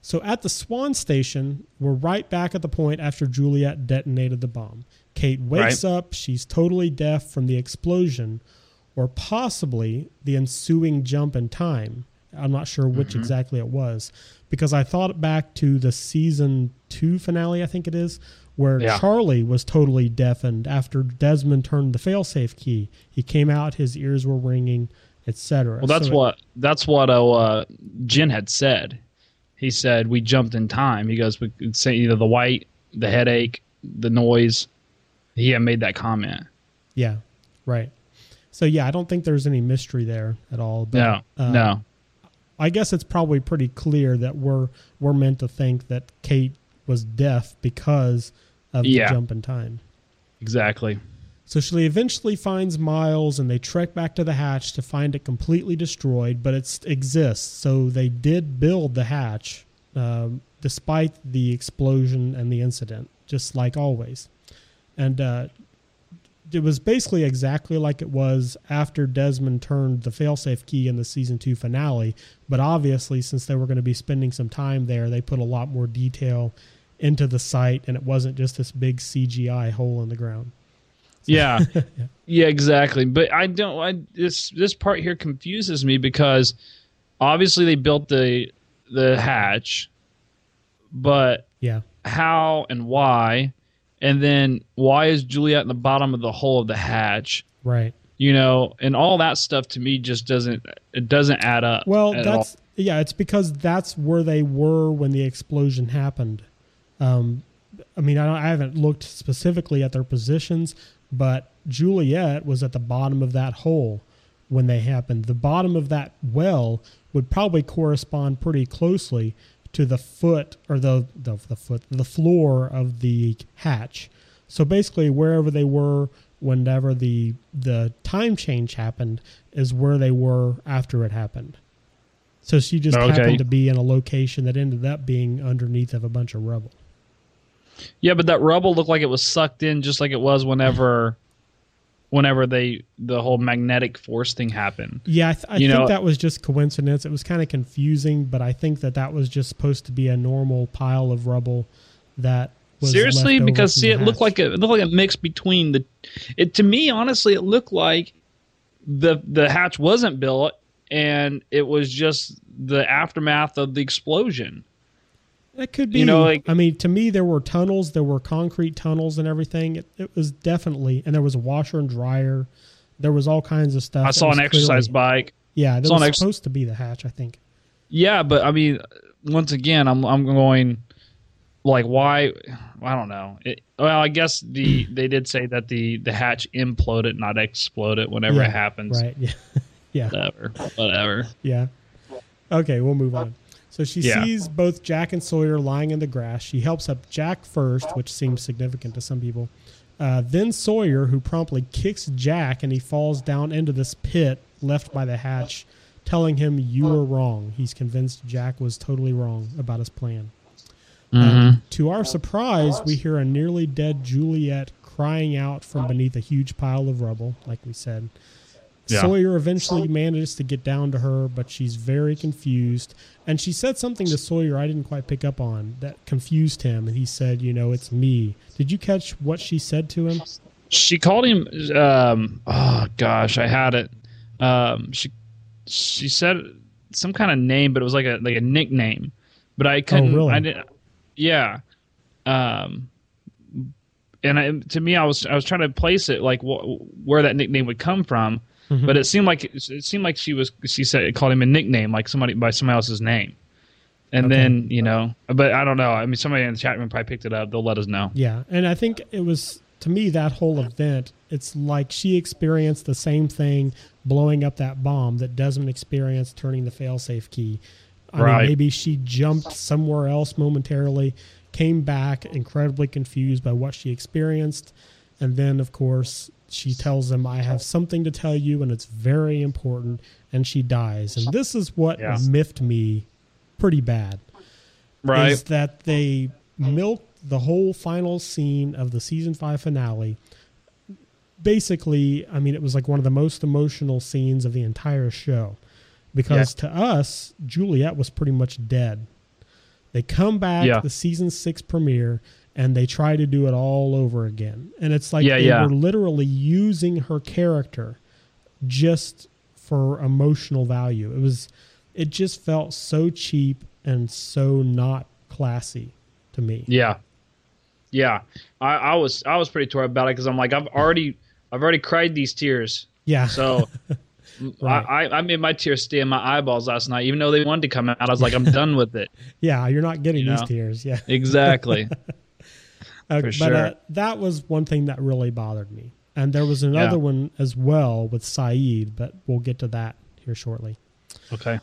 So at the Swan Station, we're right back at the point after Juliet detonated the bomb. Kate wakes Right. up. She's totally deaf from the explosion, or possibly the ensuing jump in time. I'm not sure which Mm-hmm. exactly it was because I thought back to the season two finale, I think it is, where Yeah. Charlie was totally deafened after Desmond turned the failsafe key. He came out, his ears were ringing, etc. Well, that's So it- what that's what uh, Jen had said. He said we jumped in time. He goes, we could say either the white, the headache, the noise. He had made that comment. Yeah, right. So yeah, I don't think there's any mystery there at all. But, No, uh, no. I guess it's probably pretty clear that we're we're meant to think that Kate was deaf because of Yeah. the jump in time. Exactly. So she eventually finds Miles, and they trek back to the hatch to find it completely destroyed, but it exists. So they did build the hatch, um, despite the explosion and the incident, just like always. And uh, it was basically exactly like it was after Desmond turned the failsafe key in the season two finale. But obviously, since they were going to be spending some time there, they put a lot more detail into the site, and it wasn't just this big CGI hole in the ground. Yeah. yeah, exactly. But I don't. I this this part here confuses me because obviously they built the the hatch, but Yeah. how and why, and then why is Juliet in the bottom of the hole of the hatch? Right. You know, and all that stuff to me just doesn't it doesn't add up. Well, at that's all. yeah. It's because that's where they were when the explosion happened. Um, I mean, I, don't, I haven't looked specifically at their positions, but Juliet was at the bottom of that hole when they happened. The bottom of that well would probably correspond pretty closely to the foot or the the, the foot the floor of the hatch. So basically, wherever they were whenever the the time change happened is where they were after it happened. So she just Okay. happened to be in a location that ended up being underneath of a bunch of rubble. Yeah, but that rubble looked like it was sucked in just like it was whenever whenever they the whole magnetic force thing happened. Yeah, I, th- I think know- that was just coincidence. It was kind of confusing, but I think that that was just supposed to be a normal pile of rubble that was Seriously, because see, it looked like a, it looked like a mix between the. It to me, honestly, it looked like the the hatch wasn't built, and it was just the aftermath of the explosion. It could be. You know, like- I mean, to me, there were tunnels, there were concrete tunnels and everything. It, it was definitely, and there was a washer and dryer. There was all kinds of stuff. I saw an exercise clearly- bike. Yeah, that was ex- supposed to be the hatch. I think. Yeah, but I mean, once again, I'm I'm going like why I don't know. It, well, I guess the they did say that the the hatch imploded, not exploded, whenever Yeah, it happens. Right. Yeah. yeah. Whatever, whatever. Yeah. Okay, we'll move on. So she Yeah. sees both Jack and Sawyer lying in the grass. She helps up Jack first, which seems significant to some people. Uh, then Sawyer, who promptly kicks Jack and he falls down into this pit left by the hatch, telling him, You were wrong. He's convinced Jack was totally wrong about his plan. Um, to our surprise, we hear a nearly dead Juliet crying out from beneath a huge pile of rubble, like we said. Yeah. Sawyer eventually manages to get down to her, but she's very confused. And she said something to Sawyer I didn't quite pick up on that confused him. And he said, You know, it's me. Did you catch what she said to him? she called him um oh gosh i had it um she she said some kind of name but it was like a like a nickname but i couldn't oh, really? i didn't yeah um and I, to me i was i was trying to place it like wh- where that nickname would come from Mm-hmm. but it seemed like it seemed like she was she said called him a nickname like somebody by somebody else's name and Okay. then you know but i don't know i mean somebody in the chat room probably picked it up they'll let us know Yeah. And I think it was, to me, that whole event, it's like she experienced the same thing blowing up that bomb that Desmond experienced turning the failsafe key. I Right. mean, maybe she jumped somewhere else momentarily, came back incredibly confused by what she experienced. And then, of course, she tells him, I have something to tell you, and it's very important. And she dies. And this is what Yeah. miffed me pretty bad right is that they milked the whole final scene of the season five finale. Basically, I mean, it was like one of the most emotional scenes of the entire show because to us, Juliet was pretty much dead. They come back Yeah. the season six premiere and they try to do it all over again. And it's like Yeah, they yeah. were literally using her character just for emotional value. It was it just felt so cheap and so not classy to me. Yeah, yeah. I, I was I was pretty tore about it because I'm like I've already I've already cried these tears. Yeah. So Right. I, I I made my tears stay in my eyeballs last night, even though they wanted to come out. I was like, I'm done with it. yeah, you're not getting You these know? tears. Yeah. Exactly. Uh, but sure. uh, that was one thing that really bothered me. And there was another Yeah. one as well with Sayid, but we'll get to that here shortly. okay.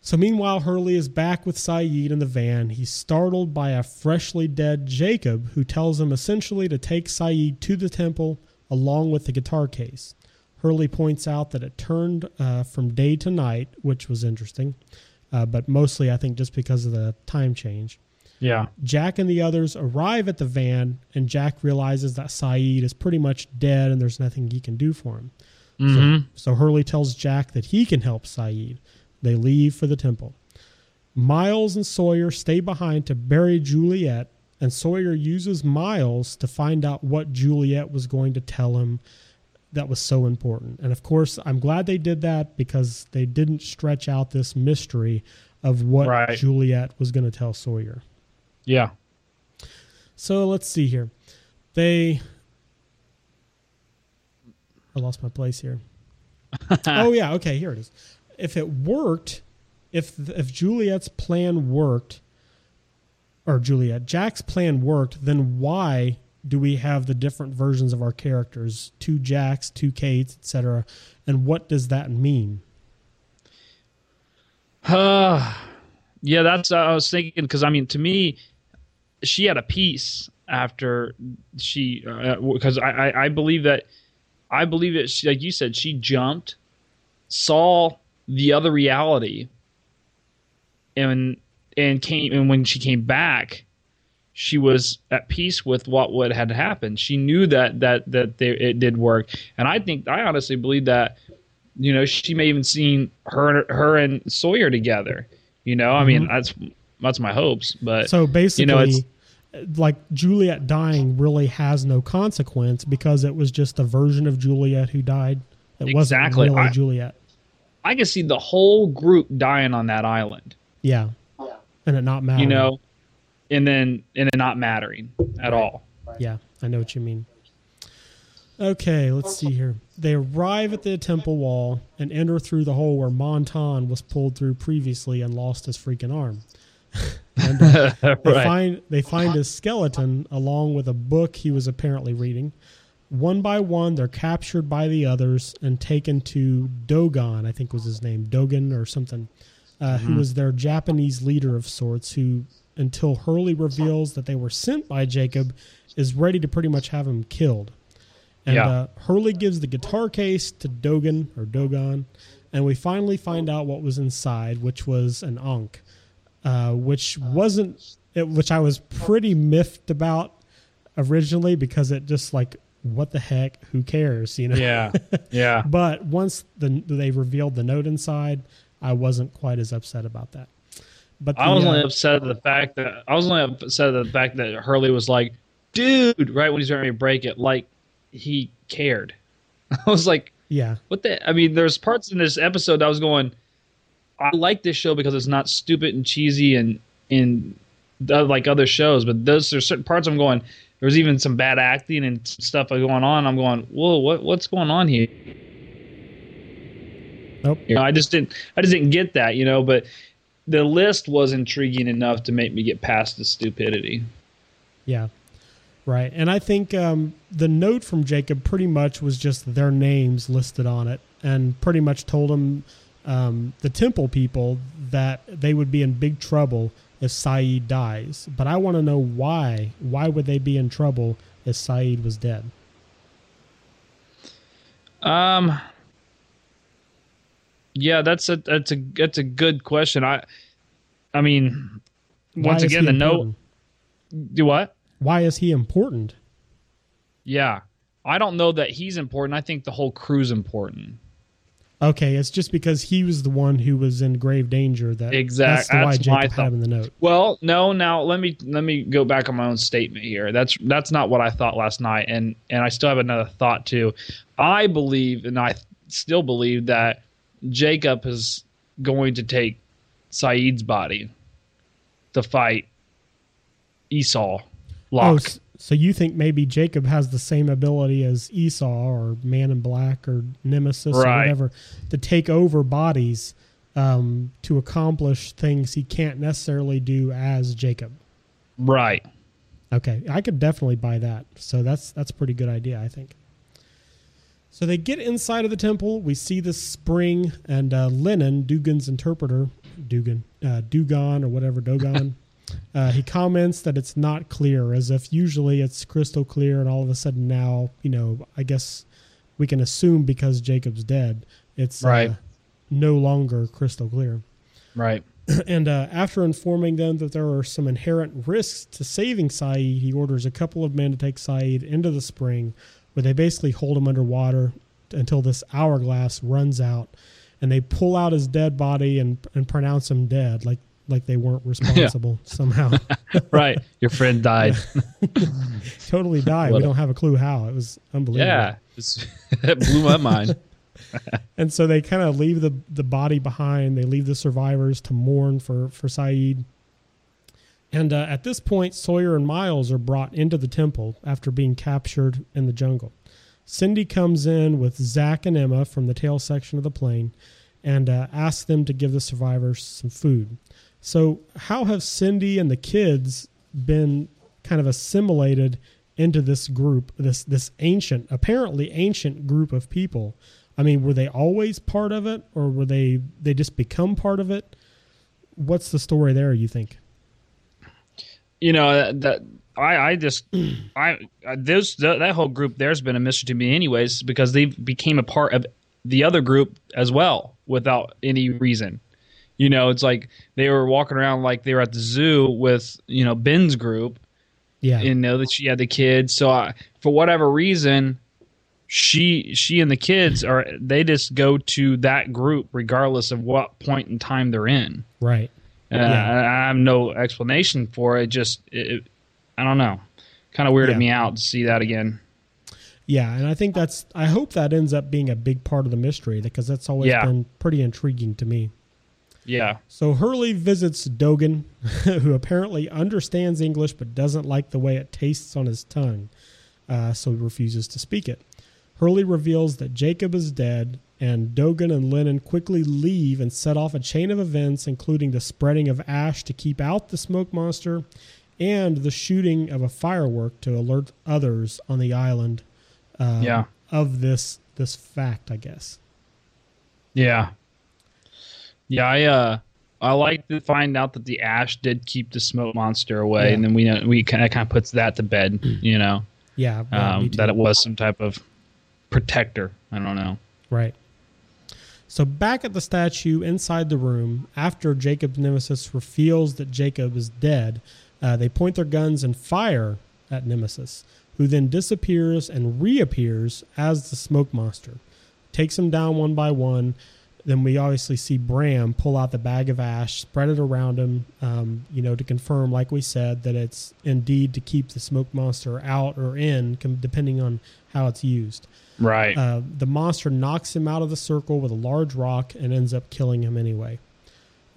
So meanwhile, Hurley is back with Sayid in the van. He's startled by a freshly dead Jacob, who tells him essentially to take Saeed to the temple along with the guitar case. Hurley points out that it turned uh, from day to night, which was interesting, uh, but mostly I think just because of the time change. Yeah. Jack and the others arrive at the van, and Jack realizes that Sayid is pretty much dead and there's nothing he can do for him. hmm So, so Hurley tells Jack that he can help Sayid. They leave for the temple. Miles and Sawyer stay behind to bury Juliet, and Sawyer uses Miles to find out what Juliet was going to tell him that was so important. And of course, I'm glad they did that because they didn't stretch out this mystery of what Right. Juliet was going to tell Sawyer. Yeah. So let's see here. They. I lost my place here. oh yeah, okay, here it is. If it worked, if if Juliet's plan worked, or Juliet Jack's plan worked, then why do we have the different versions of our characters? Two Jacks, two Kates, etc. And what does that mean? Uh, yeah, that's uh, I was thinking because I mean, to me, she had a piece after she uh, uh, because I, I I believe that I believe that she, like you said, she jumped, saw the other reality, and and came and when she came back, she was at peace with what would had happened. She knew that that that they, it did work, and I think I honestly believe that you know she may even seen her her and Sawyer together. You know, I mean mm-hmm. that's that's my hopes, but So basically, you know it's like Juliet dying really has no consequence because it was just a version of Juliet who died. It Exactly. wasn't really I- Juliet. I can see the whole group dying on that island. Yeah. And it not mattering. You know, and then and it not mattering at all. Yeah, I know what you mean. Okay, let's see here. They arrive at the temple wall and enter through the hole where Montand was pulled through previously and lost his freaking arm. and uh, they find they find his skeleton along with a book he was apparently reading. One by one, they're captured by the others and taken to Dogon, I think was his name, Dogan or something, uh, who was their Japanese leader of sorts, who, until Hurley reveals that they were sent by Jacob, is ready to pretty much have him killed. And Yeah. uh, Hurley gives the guitar case to Dogan or Dogon, and we finally find out what was inside, which was an Ankh, uh, which wasn't, it, which I was pretty miffed about originally because it just like, what the heck? Who cares? You know. Yeah. Yeah. But once the, they revealed the note inside, I wasn't quite as upset about that. But I was only uh, upset at the fact that I was only upset at the fact that Hurley was like, "Dude," right when he's ready to break it, like he cared. I was like, yeah, "What the?" I mean, there's parts in this episode I was going, "I like this show because it's not stupid and cheesy and in like other shows." But those there's certain parts I'm going. There was even some bad acting and stuff going on. I'm going, "Whoa, what what's going on here?" Nope. You know, I just didn't I just didn't get that, you know, but the list was intriguing enough to make me get past the stupidity. Yeah. Right. And I think um, the note from Jacob pretty much was just their names listed on it and pretty much told them, um, the temple people, that they would be in big trouble if Sayid dies. But I want to know why. Why would they be in trouble if Sayid was dead? Um Yeah, that's a that's a that's a good question. I I mean Why once again he the note do what? Why is he important? Yeah. I don't know that he's important. I think the whole crew's important. Okay, it's just because he was the one who was in grave danger that exactly That's why that's my Jacob had him in the note. Well, no. Now let me let me go back on my own statement here. That's that's not what I thought last night, and and I still have another thought too. I believe, and I still believe that Jacob is going to take Sayid's body to fight Esau. Locke. Oh, so you think maybe Jacob has the same ability as Esau or Man in Black or Nemesis or whatever to take over bodies um, to accomplish things he can't necessarily do as Jacob. right. Okay, I could definitely buy that. So that's that's a pretty good idea, I think. So they get inside of the temple. We see the spring, and uh, Lennon, Dugan's interpreter, Dugan, uh, Dugan or whatever, Dogon. uh, he comments that it's not clear, as if usually it's crystal clear, and all of a sudden now, you know, I guess we can assume because Jacob's dead, it's Right. uh, no longer crystal clear. Right. And uh, after informing them that there are some inherent risks to saving Sayid, he orders a couple of men to take Sayid into the spring, where they basically hold him underwater until this hourglass runs out, and they pull out his dead body and and pronounce him dead, like like they weren't responsible somehow. Right. Your friend died. totally died. What we a- don't have a clue how. It was unbelievable. yeah. That blew my mind. And so they kind of leave the the body behind. They leave the survivors to mourn for for Sayid. And uh, at this point, Sawyer and Miles are brought into the temple after being captured in the jungle. Cindy comes in with Zach and Emma from the tail section of the plane and uh, asks them to give the survivors some food. So, how have Cindy and the kids been kind of assimilated into this group, this this ancient, apparently ancient group of people? I mean, were they always part of it, or were they they just become part of it? What's the story there? You think? you know that, that I I just I uh, I- those that whole group there's been a mystery to me anyways because they became a part of the other group as well without any reason. You know, it's like they were walking around like they were at the zoo with you know Ben's group, Yeah, and know that she had the kids. So I, for whatever reason, she she and the kids are they just go to that group regardless of what point in time they're in. right. Uh, Yeah. I I have no explanation for it. Just it, it- I don't know. Kind of weirded Yeah. me out to see that again. Yeah, and I think that's. I hope that ends up being a big part of the mystery because that's always Yeah. been pretty intriguing to me. Yeah. So Hurley visits Dogen, who apparently understands English but doesn't like the way it tastes on his tongue, uh, so he refuses to speak it. Hurley reveals that Jacob is dead, and Dogen and Lennon quickly leave and set off a chain of events, including the spreading of ash to keep out the smoke monster and the shooting of a firework to alert others on the island uh, Yeah. of this this fact, I guess. Yeah. Yeah. I uh I like to find out that the ash did keep the smoke monster away, Yeah. and then we know we kind of kind of puts that to bed. You know Yeah, yeah, um, that it was some type of protector. I don't know. Right. So back at the statue inside the room, after Jacob's nemesis reveals that Jacob is dead, uh, they point their guns and fire at Nemesis, who then disappears and reappears as the smoke monster. Takes them down one by one. Then we obviously see Bram pull out the bag of ash, spread it around him, um, you know, to confirm, like we said, that it's indeed to keep the smoke monster out or in, com- depending on how it's used. Right. Uh, the monster knocks him out of the circle with a large rock and ends up killing him anyway.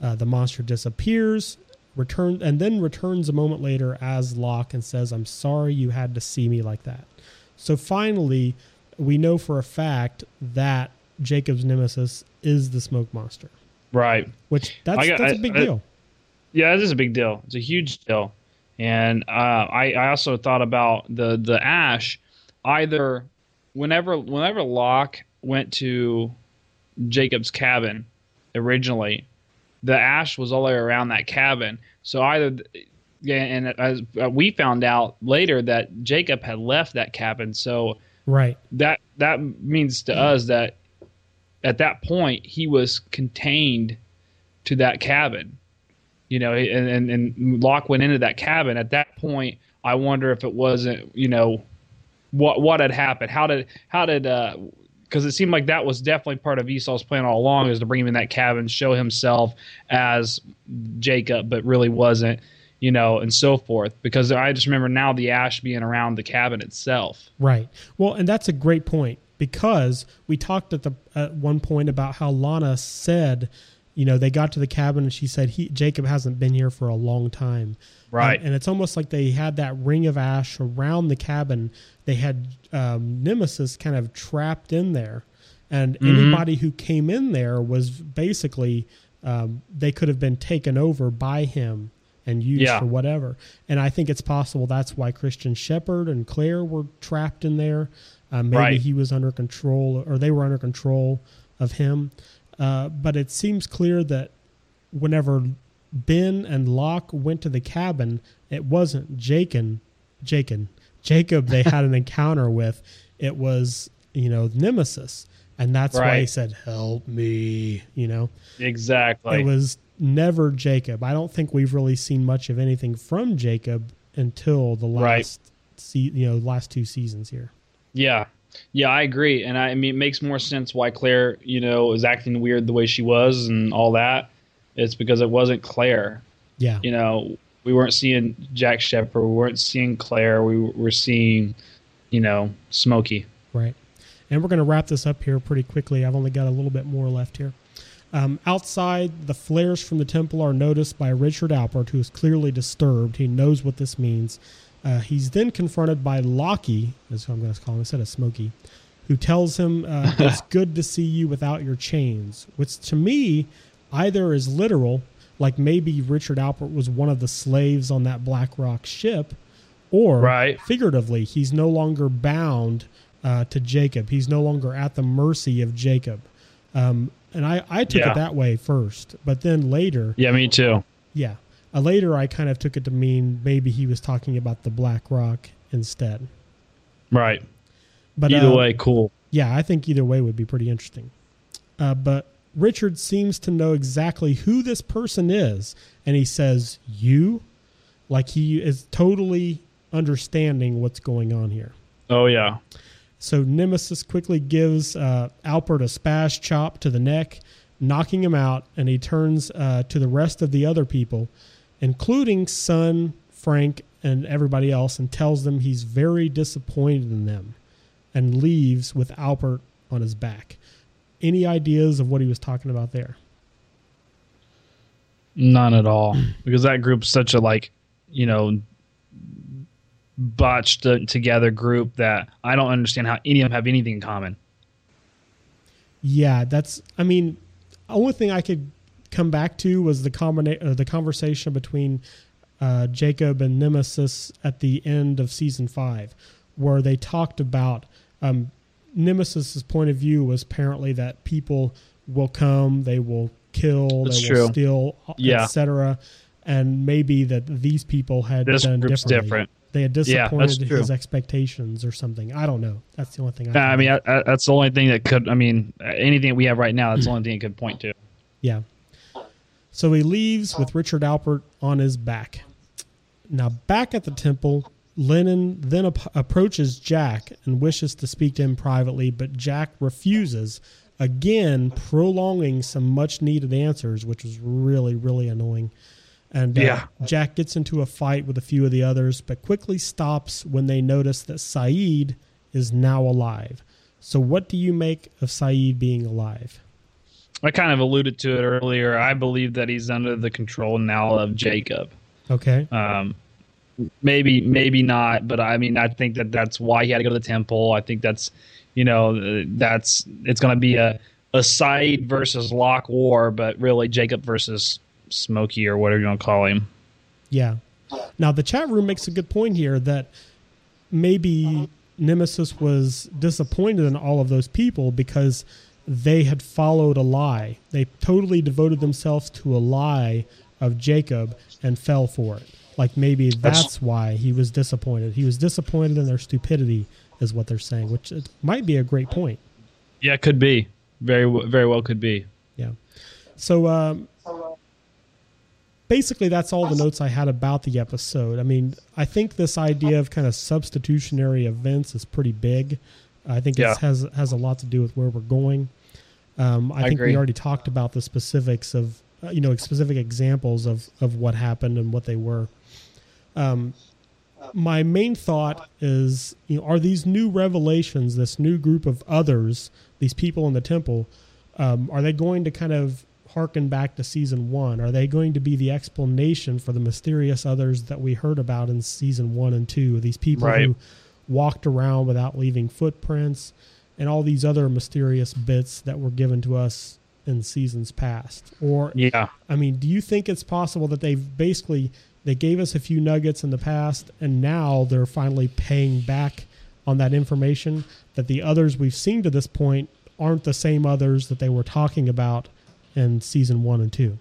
Uh, the monster disappears, return, and then returns a moment later as Locke and says, "I'm sorry you had to see me like that." So finally, we know for a fact that Jacob's nemesis is the smoke monster, right. which that's got- that's a I- big I- deal. Yeah, this is a big deal. It's a huge deal. And uh, I, I also thought about the the ash. Either whenever whenever Locke went to Jacob's cabin originally, the ash was all the way around that cabin. So either and as uh, we found out later that Jacob had left that cabin. So Right. that that means to us that at that point he was contained to that cabin you know and, and and Locke went into that cabin at that point I wonder if it wasn't you know what what had happened how did how did uh because it seemed like that was definitely part of Esau's plan all along, is to bring him in that cabin, show himself as Jacob, but really wasn't, you know, and so forth. Because I just remember now the ash being around the cabin itself. Right. Well, and that's a great point because we talked at the at one point about how Lana said, you know, they got to the cabin and she said he Jacob hasn't been here for a long time. Right. and it's almost like they had that ring of ash around the cabin. They had um, Nemesis kind of trapped in there, and Mm-hmm. anybody who came in there was basically um, they could have been taken over by him and used Yeah. for whatever. And I think it's possible that's why Christian Shephard and Claire were trapped in there. Uh, maybe Right. he was under control, or they were under control of him. Uh, but it seems clear that whenever Ben and Locke went to the cabin, it wasn't Jacob, Jacob, Jacob they had an encounter with. It was, you know, Nemesis. And that's why he said, Help me, you know. Exactly. It was never Jacob. I don't think we've really seen much of anything from Jacob until the Right. last se- you know, last two seasons here. Yeah. Yeah, I agree. And I, I mean, it makes more sense why Claire, you know, is acting weird the way she was and all that. It's because it wasn't Claire. Yeah. You know, we weren't seeing Jack Shephard. We weren't seeing Claire. We were seeing, you know, Smokey. Right. And we're going to wrap this up here pretty quickly. I've only got a little bit more left here. Um, outside, the flares from the temple are noticed by Richard Alpert, who is clearly disturbed. He knows what this means. Uh, he's then confronted by Lockie, as I'm going to call him instead of Smokey, who tells him uh, it's good to see you without your chains, which to me either is literal, like maybe Richard Alpert was one of the slaves on that Black Rock ship, or Right. figuratively, he's no longer bound uh, to Jacob. He's no longer at the mercy of Jacob. Um, and I, I took Yeah. it that way first, but then later, Yeah, me too. yeah, uh, later I kind of took it to mean maybe he was talking about the Black Rock instead. Right. But Either uh, way, cool. yeah, I think either way would be pretty interesting. Uh, but Richard seems to know exactly who this person is, and he says, You? Like he is totally understanding what's going on here. Oh, yeah. So Nemesis quickly gives uh, Alpert a spash chop to the neck, knocking him out, and he turns uh, to the rest of the other people, including Sun, Frank, and everybody else, and tells them he's very disappointed in them, and leaves with Alpert on his back. Any ideas of what he was talking about there? None at all. because that group's such a, like, you know, botched together group that I don't understand how any of them have anything in common. Yeah, that's. I mean, only thing I could come back to was the combina- uh, the conversation between uh, Jacob and Nemesis at the end of season five, where they talked about um, Nemesis's point of view was apparently that people will come, they will kill, That's they true. will steal, Yeah. etc. And maybe that these people had This done group's different. They had disappointed true. his expectations or something. I don't know. That's the only thing. I, I mean, I, I, that's the only thing that could, I mean, anything we have right now, that's the only thing it could point to. Yeah. So he leaves with Richard Alpert on his back. Now, back at the temple, Lennon then ap- approaches Jack and wishes to speak to him privately, but Jack refuses, again, prolonging some much needed answers, which was really, really annoying. And uh, Yeah. Jack gets into a fight with a few of the others, but quickly stops when they notice that Sayid is now alive. So, what do you make of Sayid being alive? I kind of alluded to it earlier. I believe that he's under the control now of Jacob. Okay. Um, maybe, maybe not, but I mean, I think that that's why he had to go to the temple. I think that's, you know, that's it's going to be a a Sayid versus Locke war, but really Jacob versus Smokey or whatever you want to call him. Yeah. Now the chat room makes a good point here that maybe Nemesis was disappointed in all of those people because they had followed a lie. They totally devoted themselves to a lie of Jacob and fell for it. Like maybe that's, That's- why he was disappointed. He was disappointed in their stupidity, is what they're saying, which it might be a great point. Yeah, it could be very, very well could be. Yeah. So um, basically, that's all the notes I had about the episode. I mean, I think this idea of kind of substitutionary events is pretty big. I think Yeah. it has has a lot to do with where we're going. Um, I, I think agree. we already talked about the specifics of uh, you know specific examples of of what happened and what they were. Um, my main thought is, you know, are these new revelations, this new group of others, these people in the temple, um, are they going to kind of harken back to season one? Are they going to be the explanation for the mysterious others that we heard about in season one and two? These people Right. who walked around without leaving footprints and all these other mysterious bits that were given to us in seasons past? Or Yeah. I mean, do you think it's possible that they've basically they gave us a few nuggets in the past and now they're finally paying back on that information that the others we've seen to this point aren't the same others that they were talking about in season 1 and 2.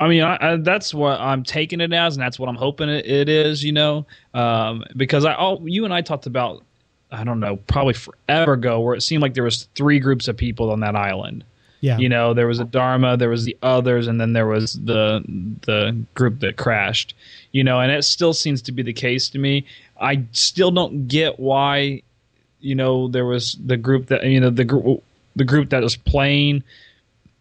I mean, I, I, that's what I'm taking it as, and that's what I'm hoping it, it is. You know, um, because I, all, you and I talked about, I don't know, probably forever ago, where it seemed like there was three groups of people on that island. Yeah. You know, there was a Dharma, there was the others, and then there was the the group that crashed. You know, and it still seems to be the case to me. I still don't get why, you know, there was the group that you know the group the group that was playing.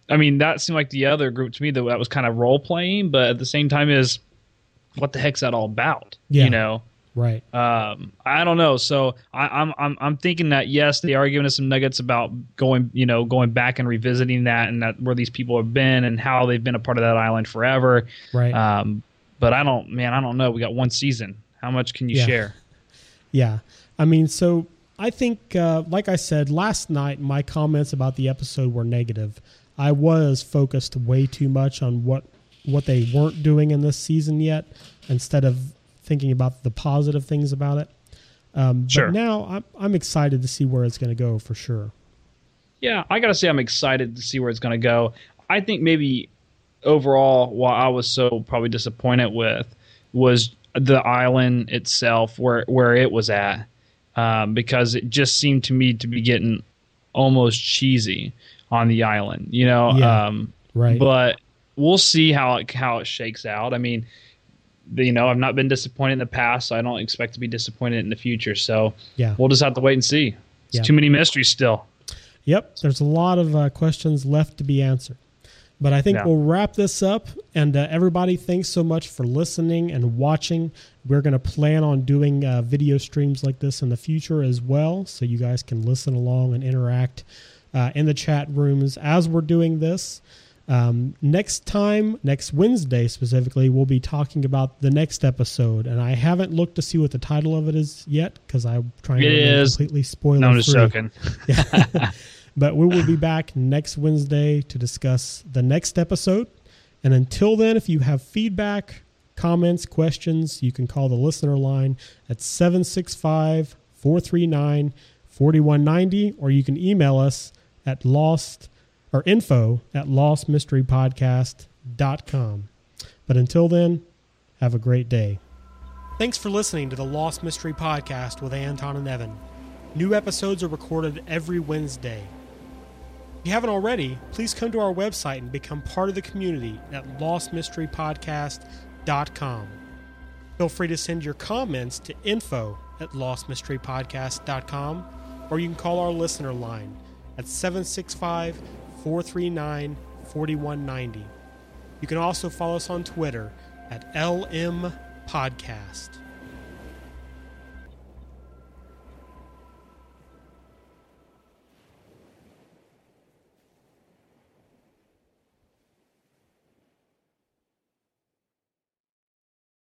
I mean, that seemed like the other group to me that that was kind of role playing, but at the same time, is what the heck's that all about? Yeah. You know, right. um, I don't know. So I, I'm I'm I'm thinking that yes, they are giving us some nuggets about going, you know, going back and revisiting that and that where these people have been and how they've been a part of that island forever. Right. Um, but I don't, man, I don't know. We got one season. How much can you Yeah. share? Yeah. I mean, so I think, uh, like I said last night, my comments about the episode were negative. I was focused way too much on what what they weren't doing in this season yet, instead of thinking about the positive things about it. Um, Sure. But now I'm I'm excited to see where it's going to go for sure. Yeah, I gotta say I'm excited to see where it's gonna go. I think maybe overall, what I was so probably disappointed with was the island itself, where where it was at, um, because it just seemed to me to be getting almost cheesy on the island. You know, Yeah. um, Right. but we'll see how it, how it shakes out. I mean, you know, I've not been disappointed in the past, so I don't expect to be disappointed in the future. So yeah. we'll just have to wait and see. It's Yeah. too many mysteries still. Yep, there's a lot of uh, questions left to be answered. But I think Yeah. we'll wrap this up. And uh, everybody, thanks so much for listening and watching. We're going to plan on doing uh, video streams like this in the future as well. So you guys can listen along and interact uh, in the chat rooms as we're doing this. Um, next time, next Wednesday specifically, we'll be talking about the next episode. And I haven't looked to see what the title of it is yet because I'm trying to It remain is- completely spoil. No, I'm just joking. But we will be back next Wednesday to discuss the next episode. And until then, if you have feedback, comments, questions, you can call the listener line at 765 439 4190, or you can email us at lost or info at lostmysterypodcast.com. But until then, have a great day. Thanks for listening to the Lost Mystery Podcast with Anton and Evan. New episodes are recorded every Wednesday. If you haven't already, please come to our website and become part of the community at lostmysterypodcast.com. Feel free to send your comments to info at lostmysterypodcast.com or you can call our listener line at 765 439 4190. You can also follow us on Twitter at LM Podcast.